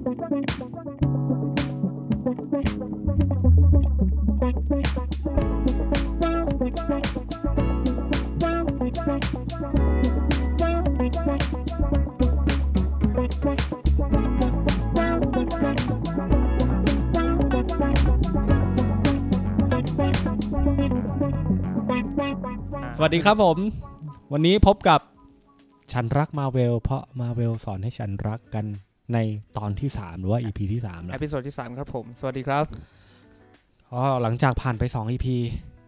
ส วัสดีครับผม วันนี้พบกับฉันรักมาเวล เพราะมาเวลสอนให้ฉันรักกันในตอนที่ 3 หรือว่า EP ที่3เอแล้ว episode ที่ 3 ครับผม สวัสดีครับก็หลังจากผ่านไป 2 EP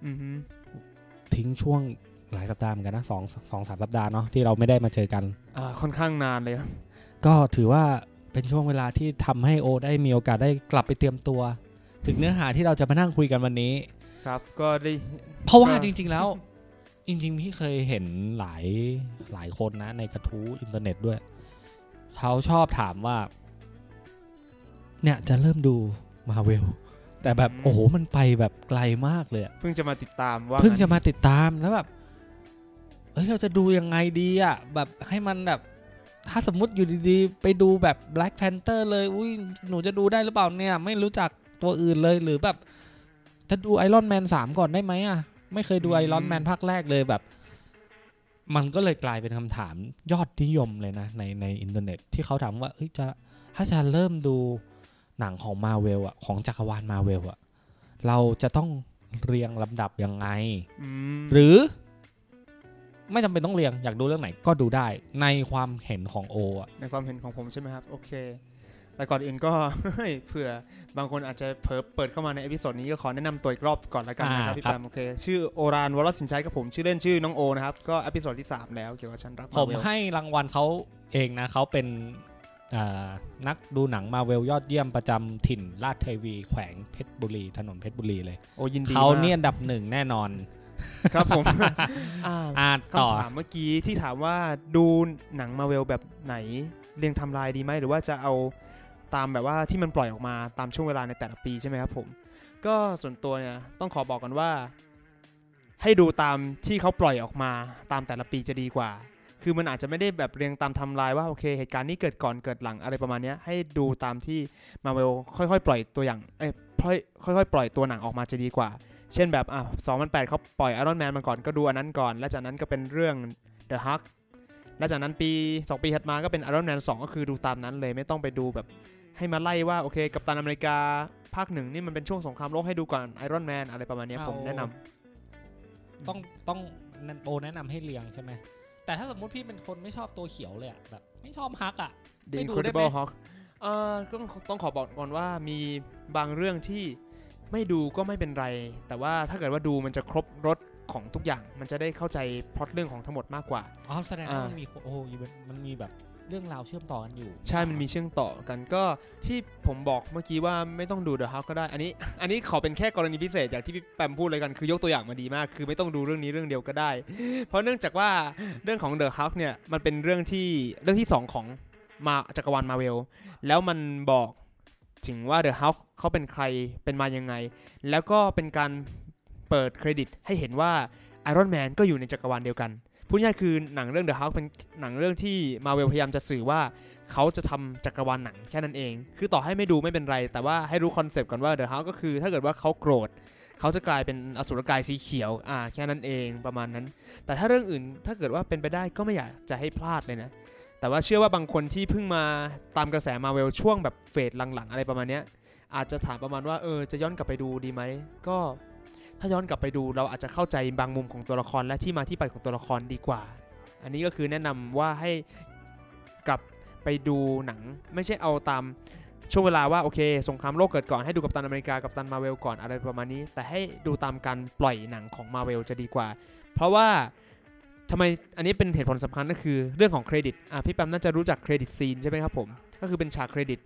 อือฮึทิ้งช่วงหลายสัปดาห์เหมือนกันนะสองสองสามสัปดาห์เนาะที่เราไม่ได้มาเจอกัน อ่าค่อนข้างนานเลยครับก็ถือว่าเป็นช่วงเวลาที่ทำให้โอได้มีโอกาสได้กลับไปเตรียมตัว ถึงเนื้อหาที่เราจะมานั่งคุยกันวันนี้ ครับ ก็ได้เพราะว่าก็จริง ๆ แล้ว จริงๆ พี่เคยเห็นหลายหลายคนนะ ในกระทู้อินเทอร์เน็ตด้วย เขาชอบถามว่า เนี่ยจะเริ่มดูมาเวลแต่แบบโอ้โหมันไปแบบไกลมากเลยอะเพิ่งจะมาติดตามว่าเพิ่งจะงั้นมาติดตามแล้วแบบเอ้ยเราจะดูยังไงดีอะแบบให้มันแบบ ถ้าสมมติอยู่ดีๆ ไปดูแบบ Black Panther เลยอุ้ยหนูจะดูได้หรือเปล่าเนี่ย ไม่รู้จักตัวอื่นเลยหรือแบบจะดู Iron Man สามก่อนได้ไหมอะ ไม่เคยดู Iron Man ภาคแรกเลยแบบ มันก็เลยกลายเป็นคำถามยอดนิยมเลยนะ ในในอินเทอร์เน็ตที่เขาถามว่าเอ้ยจะถ้าจะเริ่มดูหนังของมาเวลอะของจักรวาลมาเวลอะเราจะต้องเรียงลำดับยังไงอืมหรือ ไม่จำเป็นต้องเรียงอยากดูเรื่องไหนก็ดูได้ในความเห็นของโออะในความเห็นของผมใช่ไหมครับ โอเค แต่ก่อนอื่นก็เผื่อบางคนอาจจะเผลอเปิดเข้ามาใน episode นี้ก็ขอแนะนำตัวอีกรอบก่อนละกันนะครับพี่แปมโอเคชื่อโอรานวรสินชัยกับผมชื่อเล่นชื่อน้องโอนะครับก็ episode ที่ 3 แล้วเกี่ยวกับฉันรักผมมาเวลให้รางวัลเขาเองนะเขาเป็นอ่านักดูหนังมาเวลยอดเยี่ยมประจำถิ่นราชเทวีแขวงเพชรบุรีถนนเพชรบุรีเลยโอ้ยินดีเขามกเนี่ยอันดับหนึ่งแน่นอนครับผมอ่าอ่าต่อคำถามเมื่อกี้ที่ถามว่าดูหนังมาเวลแบบไหนเรียงไทำลายดีไหมหรือว่าจะเอา ตามแบบว่าที่มันปล่อยออกมาตามช่วงเวลาในแต่ละปีใช่ไหมครับผม ก็ส่วนตัวเนี่ยต้องขอบอกกันว่า ให้ดูตามที่เขาปล่อยออกมาตามแต่ละปีจะดีกว่า คือมันอาจจะไม่ได้แบบเรียงตามทำลายว่าโอเคเหตุการณ์นี้เกิดก่อนเกิดหลังอะไรประมาณนี้ให้ดูตามที่มาเวลค่อยๆ ปล่อยตัวอย่างเอ้ยค่อยๆ ปล่อยตัวหนังออกมาจะดีกว่า เช่นแบบอะ2008เขาปล่อย Iron Man มาก่อนก็ดูอันนั้นก่อน แล้วจากนั้นก็เป็นเรื่อง The Hulk แล้วจากนั้นปี 2 ปีถัดมาก็เป็น Iron Man 2 ก็คือดูตามนั้นเลยไม่ต้องไปดูแบบ ให้มาไล่ว่าโอเคกัปตันอเมริกาภาคหนึ่งนี่มันเป็นช่วงสงครามโลกให้ดูก่อน Iron Man อะไรประมาณเนี้ยเอาผมแนะนำต้องต้องโอแนะนำให้เรียงใช่ไหมแต่ถ้าสมมุติพี่เป็นคนไม่ชอบตัวเขียวเลยอะแบบ ไม่ชอบฮักอะ The ไม่ดูได้ไหม Incredible Hulk เอ่อต้องต้องขอบอกก่อนว่ามีบางเรื่องที่ไม่ดูก็ไม่เป็นไร แต่ว่าถ้าเกิดว่าดูมันจะครบรถของทุกอย่าง มันจะได้เข้าใจพล็อตเรื่องของทั้งหมดมากกว่าอ๋อแสดงว่าอ่ามัมันมีโอ้ยมันมีแบบ เรื่องราวเชื่อมต่อกันอยู่ ใช่มันมีเชื่อมต่อกันก็ที่ผมบอกเมื่อกี้ว่าไม่ต้องดู The Hulk ก็ได้ อันนี้ อันนี้ขอเป็นแค่กรณีพิเศษอย่างที่พี่แปมพูดเลยกันคือยกตัวอย่างมาดีมาก คือไม่ต้องดูเรื่องนี้เรื่องเดียวก็ได้ เพราะเนื่องจากว่าเรื่องของ The Hulk เนี่ยมันเป็นเรื่องที่เรื่องที่สองของมาจักรวาลมาเวลแล้วมันบอกถึงว่า The Hulk เขาเป็นใครเป็นมายังไง แล้วก็เป็นการเปิดเครดิตให้เห็นว่า Iron Man ก็อยู่ในจักรวาลเดียวกัน พูดง่ายคือหนังเรื่อง The Hulk เป็นหนังเรื่องที่มาเวลพยายามจะสื่อว่าเขาจะทำจักรวาลหนังแค่นั้นเอง คือต่อให้ไม่ดูไม่เป็นไร แต่ว่าให้รู้ concept ก่อนว่าเดอะฮาก็คือถ้าเกิดว่าเขาโกรธเขาจะกลายเป็นอสุรกายสีเขียวอ่าแค่นั้นเองประมาณนั้น แต่ถ้าเรื่องอื่นถ้าเกิดว่าเป็นไปได้ก็ไม่อยากจะให้พลาดเลยนะแต่ว่าเชื่อว่าบางคนที่เพิ่งมาตามกระแสมาเวลช่วงแบบเฟสหลังๆ อะไรประมาณเนี้ยอาจจะถามประมาณว่าเออจะย้อนกลับไปดูดีไหมก็ ถ้าย้อนกลับไปดูเราอาจจะเข้าใจบางมุมของตัวละครและที่มาที่ไปของตัวละครดีกว่า อันนี้ก็คือแนะนำว่าให้กลับไปดูหนัง ไม่ใช่เอาตามช่วงเวลาว่าโอเคสงครามโลกเกิดก่อนให้ดูกับตันอเมริกากับตันมาเวลก่อนอะไรประมาณนี้ แต่ให้ดูตามการปล่อยหนังของมาเวลจะดีกว่า เพราะว่าทำไมอันนี้เป็นเหตุผลสำคัญก็คือเรื่องของเครดิตอะพี่แปมน่าจะรู้จักเครดิตซีนใช่ไหมครับผมก็คือเป็นฉากเครดิต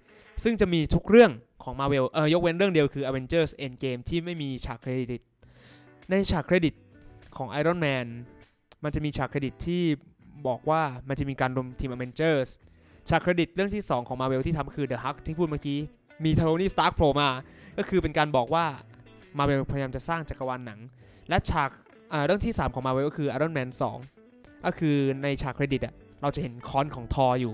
ซึ่งจะมีทุกเรื่องของ Marvel เออยกเว้นเรื่องเดียวคือ Avengers Endgame ที่ไม่มีฉากเครดิต ในฉากเครดิตของ Iron Man มันจะมีฉากเครดิตที่บอกว่ามันจะมีการรวมทีม Avengers ฉากเครดิตเรื่องที่ 2 ของ Marvel ที่ทำคือ The Hulk ที่พูดเมื่อกี้มี Tony Stark โผล่มา ก็คือเป็นการบอกว่ามาเวลพยายามจะสร้างจักรวาลหนัง และฉากอ่าเรื่องที่ 3 ของมาเวลก็คือ Iron Man 2 ก็คือในฉากเครดิตอะเราจะเห็นค้อนของทออยู่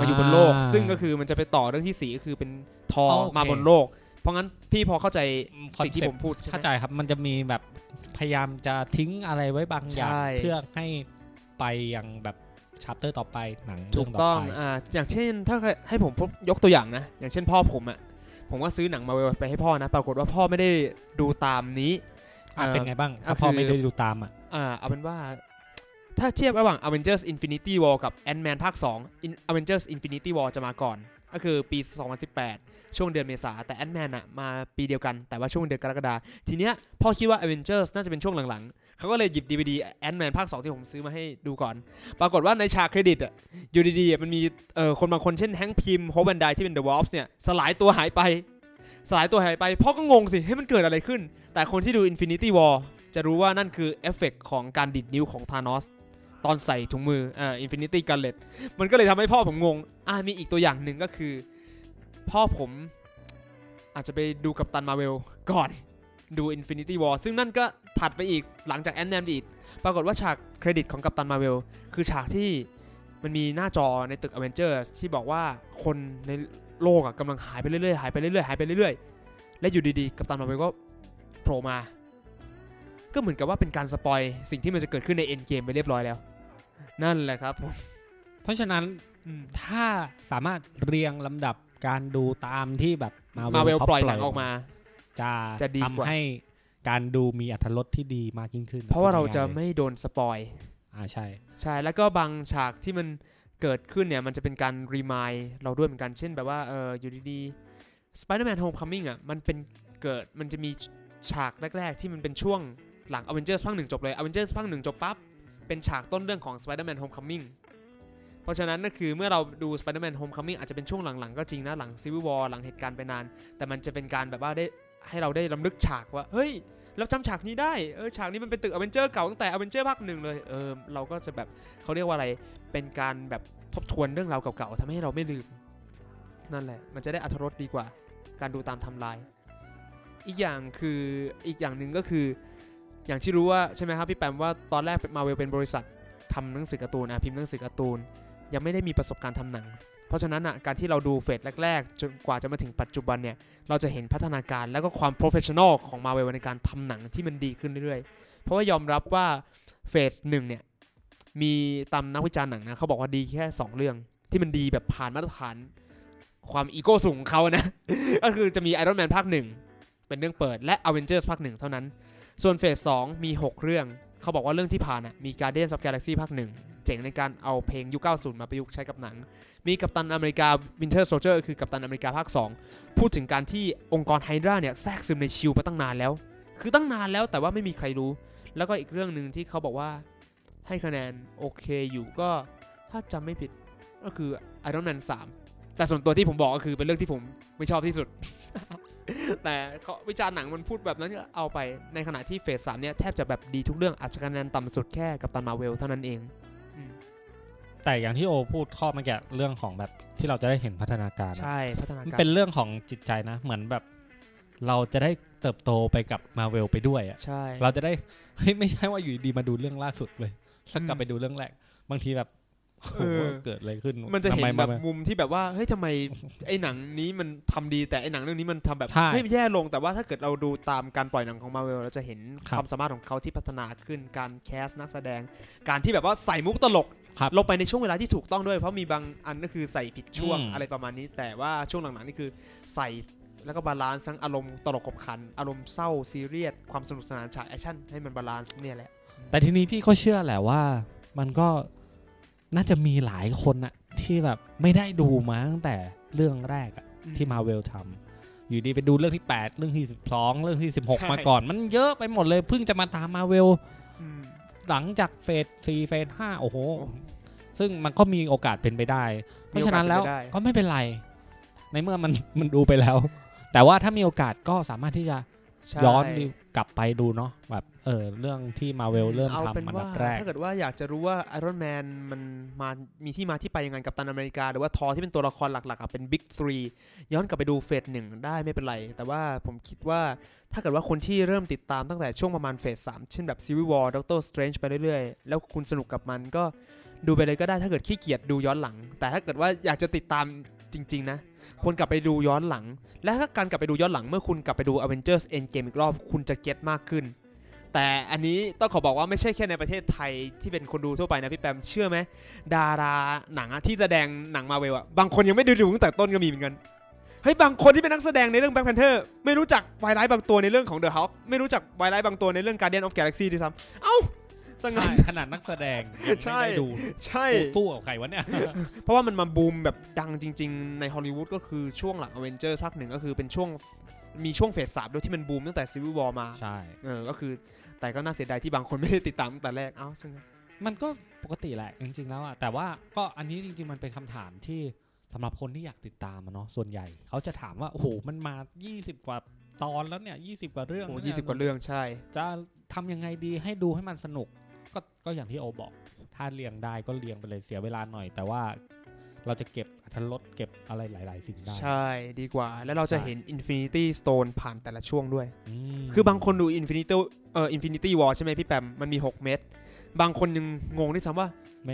มาอยู่บนโลก ซึ่งก็คือมันจะไปต่อเรื่องที่ 4 ก็คือเป็นทอโอเคมาบนโลก เพราะงั้นพี่พอเข้าใจสิ่งที่ concept ผมพูดใช่ไหมเข้าใจครับ มันจะมีแบบพยายามจะทิ้งอะไรไว้บางอย่างใช่เพื่อให้ไปยังแบบ chapter ต่อไปหนังถูเรื่อกงต่ต้อองไปอ่าอย่างเช่นถ้าให้ผมพบยกตัวอย่างนะ อย่างเช่นพ่อผมอะผมก็ซื้อหนังมาเวลไปให้พ่อนะ ปรากฏว่าพ่อไม่ได้ดูตามนี้อะเป็นไงบ้างก็ถ้าพ่อคือไม่ได้ดูตามอะอ่าเอาเป็นว่าถ้าเทียบระหว่าง Avengers Infinity War กับ Ant-Man ภาค2 In- Avengers Infinity War จะมาก่อน ก็คือปี 2018 ช่วงเดือนเมษาแต่ Ant-Man อะมาปีเดียวกันแต่ว่าช่วงเดือนกรกฎาทีเนี้ยพ่อคิดว่า Avengers น่าจะเป็นช่วงหลังๆ เขาก็เลยหยิบ DVD Ant-Man ภาค 2 ที่ผมซื้อมาให้ดูก่อน ปรากฏว่าในฉากเครดิตอะอยู่ดีๆมันมีเอ่อคนบางคนเช่น Hank Pym Hope van Dyne ที่เป็น The Wasp เนี่ยสลายตัวหายไป สลายตัวหายไปพ่อก็งงสิให้มันเกิดอะไรขึ้น แต่คนที่ดู Infinity War จะรู้ว่านั่นคือเอฟเฟกต์ของการดีดนิ้วของ Thanos ตอนใส่ถุงมืออ่า Infinity Gauntlet มันก็เลยทำให้พ่อผมงง อ่ามีอีกตัวอย่างหนึ่งก็คือ พ่อผมอาจจะไปดู Captain Marvelก่อนดู Infinity War ซึ่งนั่นก็ถัดไปอีกหลังจาก Ant-Man อีก ปรากฏว่าฉากเครดิตของ Captain Marvel คือฉากที่มันมีหน้าจอในตึกอเวนเจอร์ที่บอกว่าคนในโลกอะกำลังหายไปเรื่อยๆ หายไปเรื่อยๆ หายไปเรื่อยๆ และอยู่ดีๆ Captain Marvel ก็โผล่มา ก็เหมือนกับว่าเป็นการ spoil สิ่งที่มันจะเกิดขึ้นใน Endgame ไปเรียบร้อยแล้ว นั่นแหละครับผมเพราะฉะนั้นอืมถ้าสามารถเรียงลำดับการดูตามที่แบบ Marvel มาเวลเขาปล่อยหนังออกมา จะจะดีกว่าทำให้การดูมีอรรถรสที่ดีมากยิ่งขึ้น เพราะว่าเราจะพูดง่ยๆลยไม่โดนสปอยอ่าใช่ ใช่แล้วก็บางฉากที่มันเกิดขึ้นเนี่ย มันจะเป็นการรีมายเราด้วยเหมือนกันเช่นแบบว่าเอออยู่ดีๆ Spider-Man Homecoming อะมันเป็นเกิดมันจะมีฉากแรก ๆ ที่มันเป็นช่วงหลัง Avengers ภาคหนึ่งจบเลย Avengers ภาคหนึ่งจบปั๊บ เป็นฉากต้นเรื่องของ Spider-Man Homecoming เพราะฉะนั้นก็คือเมื่อเราดู Spider-Man Homecoming อาจจะเป็นช่วงหลังๆ ก็จริงนะ หลัง Civil War หลังเหตุการณ์ไปนาน แต่มันจะเป็นการแบบว่าได้ให้เราได้รำลึกฉากว่า เฮ้ย เราจำฉากนี้ได้ เออ ฉากนี้มันเป็นตึกอเวนเจอร์เก่าตั้งแต่อเวนเจอร์ภาคหนึ่งเลย เออ เราก็จะแบบเขาเรียกว่าอะไร เป็นการแบบทบทวนเรื่องราวเก่าๆทำให้เราไม่ลืม นั่นแหละ มันจะได้อรรถรสดีกว่า การดูตามทำลาย อีกอย่างคือ อีกอย่างหนึ่งก็คือ อย่างที่รู้ว่าใช่ไหมครับพี่แปมว่าตอนแรกมาเวลเป็นบริษัททำหนังสือการ์ตูนอะพิมพ์หนังสือการ์ตูน ยังไม่ได้มีประสบการณ์ทำหนัง เพราะฉะนั้นอะการที่เราดูเฟสแรกๆจนกว่าจะมาถึงปัจจุบันเนี่ยเราจะเห็นพัฒนาการแล้วก็ความ professional ของมาเวลในการทำหนังที่มันดีขึ้นเรื่อยๆ เพราะว่ายอมรับว่าเฟสหนึ่งเนี่ยมีตามนักวิจารณ์หนังนะเขาบอกว่าดีแค่ 2 เรื่อง ที่มันดีแบบผ่านมาตรฐาน ความอีโก้สูงของเขานะ ก็คือจะมี Iron Man ภาคหนึ่งเป็นเรื่องเปิดและ Avengers ภาคหนึ่งเท่านั้น ส่วนเฟส2มี 6 เรื่อง เขาบอกว่าเรื่องที่ผ่านอะมี Guardians of Galaxy ภาคหนึ่งเจ๋งในการเอาเพลงยุค 90 มาประยุกต์ใช้กับหนัง มีกัปตันอเมริกา Winter Soldier คือกัปตันอเมริกาภาค 2 พูดถึงการที่องค์กรไฮดราเนี่ยแทรกซึมในชิลมาตั้งนานแล้ว คือตั้งนานแล้วแต่ว่าไม่มีใครรู้ แล้วก็อีกเรื่องหนึ่งที่เขาบอกว่าให้คะแนนโอเคอยู่ก็ถ้าจำไม่ผิดก็คือ Iron Man 3 แต่ส่วนตัวที่ผมบอกก็คือเป็นเรื่องที่ผมไม่ชอบที่สุด แต่เขาวิจารณ์หนังมันพูดแบบนั้นก็เอาไปในขณะที่เฟสสามเนี่ยแทบจะแบบดีทุกเรื่องอาจจะคะแนนต่ำสุดแค่กับตันมาเวลเท่านั้นเองอืมแต่อย่างที่โอพูดข้อเมื่อกี้เรื่องของแบบที่เราจะได้เห็นพัฒนาการอะใช่พัฒนามันการเป็นเรื่องของจิตใจนะ เหมือนแบบเราจะได้เติบโตไปกับมาเวลไปด้วยอะใช่เราจะได้เฮ้ยไม่ใช่ว่าอยู่ดีมาดูเรื่องล่าสุดเลยแล้วกลับอืมไปดูเรื่องแรกบางทีแบบโอ้โห เออเกิดอะไรขึ้นมันจะเห็นทำไแบบมามุมที่แบบว่าเฮ้ยทำไมไอ้หนังนี้มันทำดีแต่ไอ้หนังเรื่องนี้มันทำแบบใช่เฮ้ยแย่ลงแต่ว่าถ้าเกิดเราดูตามการปล่อยหนังของมาเวลเราจะเห็นครับความสามารถของเขาที่พัฒนาขึ้นการ cast นักแสดง การที่แบบว่าใส่มุกตลกครับลงไปในช่วงเวลาที่ถูกต้องด้วย เพราะมีบางอันก็คือใส่ผิดช่วงอืมอะไรประมาณนี้ แต่ว่าช่วงหลังๆนี่คือใส่แล้วก็ balance ทั้งอารมณ์ตลกขบขัน อารมณ์เศร้าซีเรียสความสนุกสนานฉากแอคชั่นให้มัน balance เนี่ยแหละแต่ทีนี้พี่ก็เชื่อแหละว่ามันก็ น่าจะมีหลายคนอะที่แบบไม่ได้ดูมาตั้งแต่เรื่องแรกอะที่มาเวลทำอยู่ดีไปดูเรื่องที่ 8 เรื่องที่ 12 เรื่องที่ใช่16 มาก่อน มันเยอะไปหมดเลยเพิ่งจะมาตามมาเวลอืมหลังจากเฟส4เฟส5โอ้โห ซึ่งมันก็มีโอกาสเป็นไปได้ เพราะฉะนั้นแล้วมีโอกาสเป็นไปได้ก็ไม่เป็นไร ในเมื่อมันมันดูไปแล้ว แต่ว่าถ้ามีโอกาสก็สามารถที่จะใช่ย้อนดู กลับไปดูเนาะแบบเออเรื่องที่มาเวลเริ่มเอาเป็นทำอันว่าดับแรก ถ้าเกิดว่าอยากจะรู้ว่าไอรอนแมนมันมามีที่มาที่ไปยังไงกับตันอเมริกา หรือว่าทอที่เป็นตัวละครหลักๆอะเป็นบิ๊กทรีย้อนกลับไปดูเฟสหนึ่งได้ไม่เป็นไร แต่ว่าผมคิดว่าถ้าเกิดว่าคนที่เริ่มติดตามตั้งแต่ช่วงประมาณเฟสสามเช่นแบบ Civil War Doctor Strange ไปเรื่อยๆ แล้วคุณสนุกกับมันก็ดูไปเลยก็ได้ถ้าเกิดขี้เกียจดูย้อนหลัง แต่ถ้าเกิดว่าอยากจะติดตามจริง ๆ นะ ควรกลับไปดูย้อนหลัง และถ้าการกลับไปดูย้อนหลังเมื่อคุณกลับไปดู Avengers Endgame อีกรอบคุณจะเก็ตมากขึ้น แต่อันนี้ต้องขอบอกว่าไม่ใช่แค่ในประเทศไทยที่เป็นคนดูทั่วไปนะพี่แปมเชื่อไหมดาราหนังที่แสดงหนังมาเวลอะบางคนยังไม่ดูดูตั้งแต่ต้นก็มีเหมือนกันเฮ้ยบางคนที่เป็นนักแสดงในเรื่อง Black Panther ไม่รู้จักไวไลท์บางตัวในเรื่องของ The Hulk ไม่รู้จักไวไลท์บางตัวในเรื่อง Guardian of Galaxy ด้วยซ้ำเอ้า สงัใช่นขนาดนักแสดงยังใช่ไม่ได้ดูใช่ สู้กับใครวะเนี่ย เพราะว่ามันมาบูมแบบดังจริง ๆ ในฮอลลีวูดก็คือช่วงหลังอเวนเจอร์ภาคหนึ่งก็คือเป็นช่วงมีช่วงเฟสสามด้วยที่มันบูมตั้งแต่ซีวิววอลมา ใช่ เออ ก็คือ แต่ก็น่าเสียดายที่บางคนไม่ได้ติดตามตั้งแต่แรก เอ้าซึ่ง มันก็ปกติแหละ จริง ๆ แล้วอะแต่ว่าก็อันนี้จริง ๆ มันเป็นคำถามที่สำหรับคนที่อยากติดตามอะเนาะส่วนใหญ่ เขาจะถามว่า โอ้โห มันมา 20 กว่าตอนแล้วเนี่ย 20 กว่าเรื่องโอ้แล้วยี่เนี่สิบกว่าเรื่องใช่ จะทำยังไงดีให้ดูให้มันสนุก ก็ก็อย่างที่โอบอก ถ้าเรียงได้ก็เรียงไปเลยเสียเวลาหน่อย แต่ว่าเราจะเก็บอรรถรสเก็บอะไรหลาย ๆ สิ่งได้ ใช่ดีกว่า แล้วเราจะใช่เห็น Infinity Stone ผ่านแต่ละช่วงด้วยมคือบางคนดู Infinity เอ่อ Infinity War ใช่ไหมพี่แปมมันมี 6 เม็ดบางคนยังงงด้วยซ้ำว่า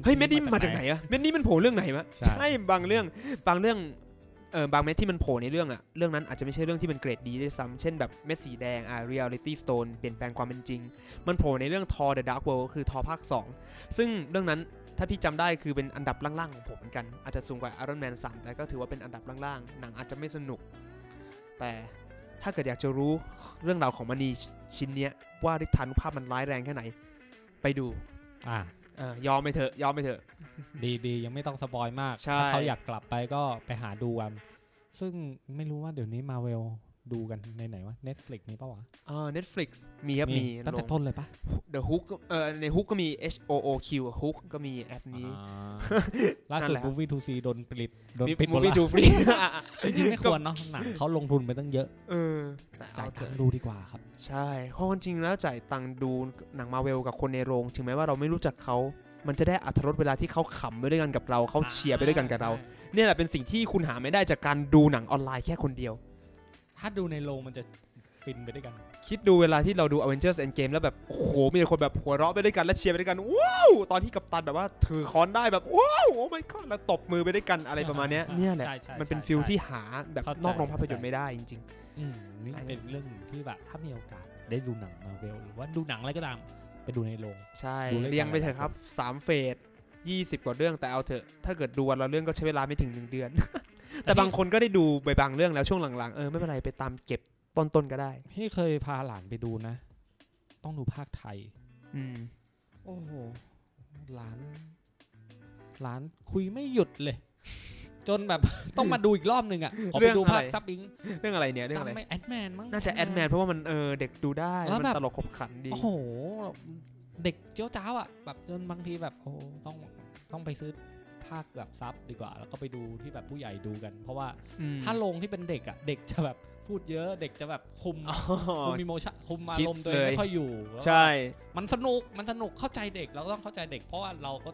เฮ้ย เม็ดนี้มันมาจากไหนอะเม็ดนี้มันโผล่เรื่องไหนวะใช่ใช่บางเรื่องบางเรื่อง เออบางเม็ดที่มันโผล่ในเรื่องอะเรื่องนั้นอาจจะไม่ใช่เรื่องที่เป็นเกรดดีด้วยซ้ำเช่นแบบเม็ดสีแดงอะ reality stone เปลี่ยนแปลงความเป็นจริง มันโผล่ในเรื่อง Thor the Dark World คือ Thor ภาค 2 ซึ่งเรื่องนั้นถ้าพี่จำได้คือเป็นอันดับล่างๆของผมเหมือนกัน อาจจะสูงกว่า Iron Man 3 แต่ก็ถือว่าเป็นอันดับล่างๆ หนังอาจจะไม่สนุก แต่ถ้าเกิดอยากจะรู้เรื่องราวของมณีชิ้นเนี้ยว่าฤทานุภาพมันร้ายแรงแค่ไหน ไปดูอะ ยอมไปเถอะยอมไปเถอะ ดีดียังไม่ต้องสปอยมากใช่ถ้าเขาอยากกลับไปก็ไปหาดูกัน ซึ่งไม่รู้ว่าเดี๋ยวนี้มาเวล ดูกันในไหนวะ Netflix มีปะวะเออ Netflix มีครับมีตั้งแต่ลงต้นเลยปะ The Hook เอ่อใน Hook ก็มี H O O Q Hook ก็มีแอปนี้อ่าล่านั่สุนดแหละ Movie to See โดนปิดโดนมีปิดหมด Movie ละ to Free จริงๆไม่ควรเนาะหนังเขาลงทุนไปตั้งเยอะเออแต่จ่าเอายเถตังอะค์ดูดีกว่าครับ ใช่เพราะจริงๆแล้วจ่ายตังค์ดูหนังมาเวลกับคนในโรง ถึงแม้ว่าเราไม่รู้จักเขามันจะได้อัธรสเวลาที่เขาขำไปด้วยกันกับเราเขาเชียร์ไปด้วยกันกับเรา เนี่ยแหละเป็นสิ่งที่คุณหาไม่ได้จากการดูหนังออนไลน์แค่คนเดียว ถ้าดูในโรงมันจะฟินไปด้วยกัน คิดดูเวลาที่เราดู Avengers Endgame แล้วแบบ โอ้โห มีคนแบบหัวเราะไปด้วยกัน และเชียร์ไปด้วยกัน ว้าว ตอนที่กัปตันแบบว่าถือค้อนได้แบบ ว้าว oh my god แล้วตบมือไปด้วยกันอะไรประมาณเนี้ยอ่าเนี่ยแหละ ใช่ใช่มันเป็นใช่ feel ใช่ ที่หาแบบเข้าใจนอกโรงภาพยนตร์ไม่ได้จริง อืมนี่อันนี้เป็นเรื่องที่แบบถ้ามีโอกาสได้ดูหนังมาเวลหรือว่าดูหนังอะไรก็ตามไปดูในโรง ๆ ใช่ ดูด้วยกัน เรียงไปเถอะครับ3เฟส20 กว่าเรื่องแต่เอาเถอะ ถ้าเกิดดูวันละเรื่องก็ใช้เวลาไม่ถึง1เดือน แต่บางคนก็ได้ดูไปบางเรื่องแล้วช่วงหลังๆ เออไม่เป็นไรไปตามเก็บต้นๆก็ได้ พี่เคยพาหลานไปดูนะ ต้องดูภาคไทย อืม โอ้โห หลาน หลานคุยไม่หยุดเลย จนแบบ ต้องมาดูอีกรอบหนึ่งอะขอเรื่ไปองดูภาคอะไรซับอิงเรื่องอะไรเนี่ยเรื่องอะไรจำไม่แอดแมนมั้งน่าจะแอดแมนเพราะว่ามันเออเด็กดูได้แล้วมันแบบ ตลกขบขันดี โอ้โห เด็กเจ้าจ้าวอะ แบบจนบางทีแบบโอ้ต้องต้องไปซื้อ ภาคแบบซับดีกว่า แล้วก็ไปดูที่แบบผู้ใหญ่ดูกัน เพราะว่าอืมถ้าลงที่เป็นเด็กอะเด็กจะแบบพูดเยอะเด็กจะแบบคุมอ๋อคุมอิโมชั่นคุมอาคิดรมณ์ตัวเองเลยไม่ค่อยอยู่แล้วใช่ มันสนุกมันสนุกเข้าใจเด็กเราก็ต้องเข้าใจเด็ก เพราะว่าเราก็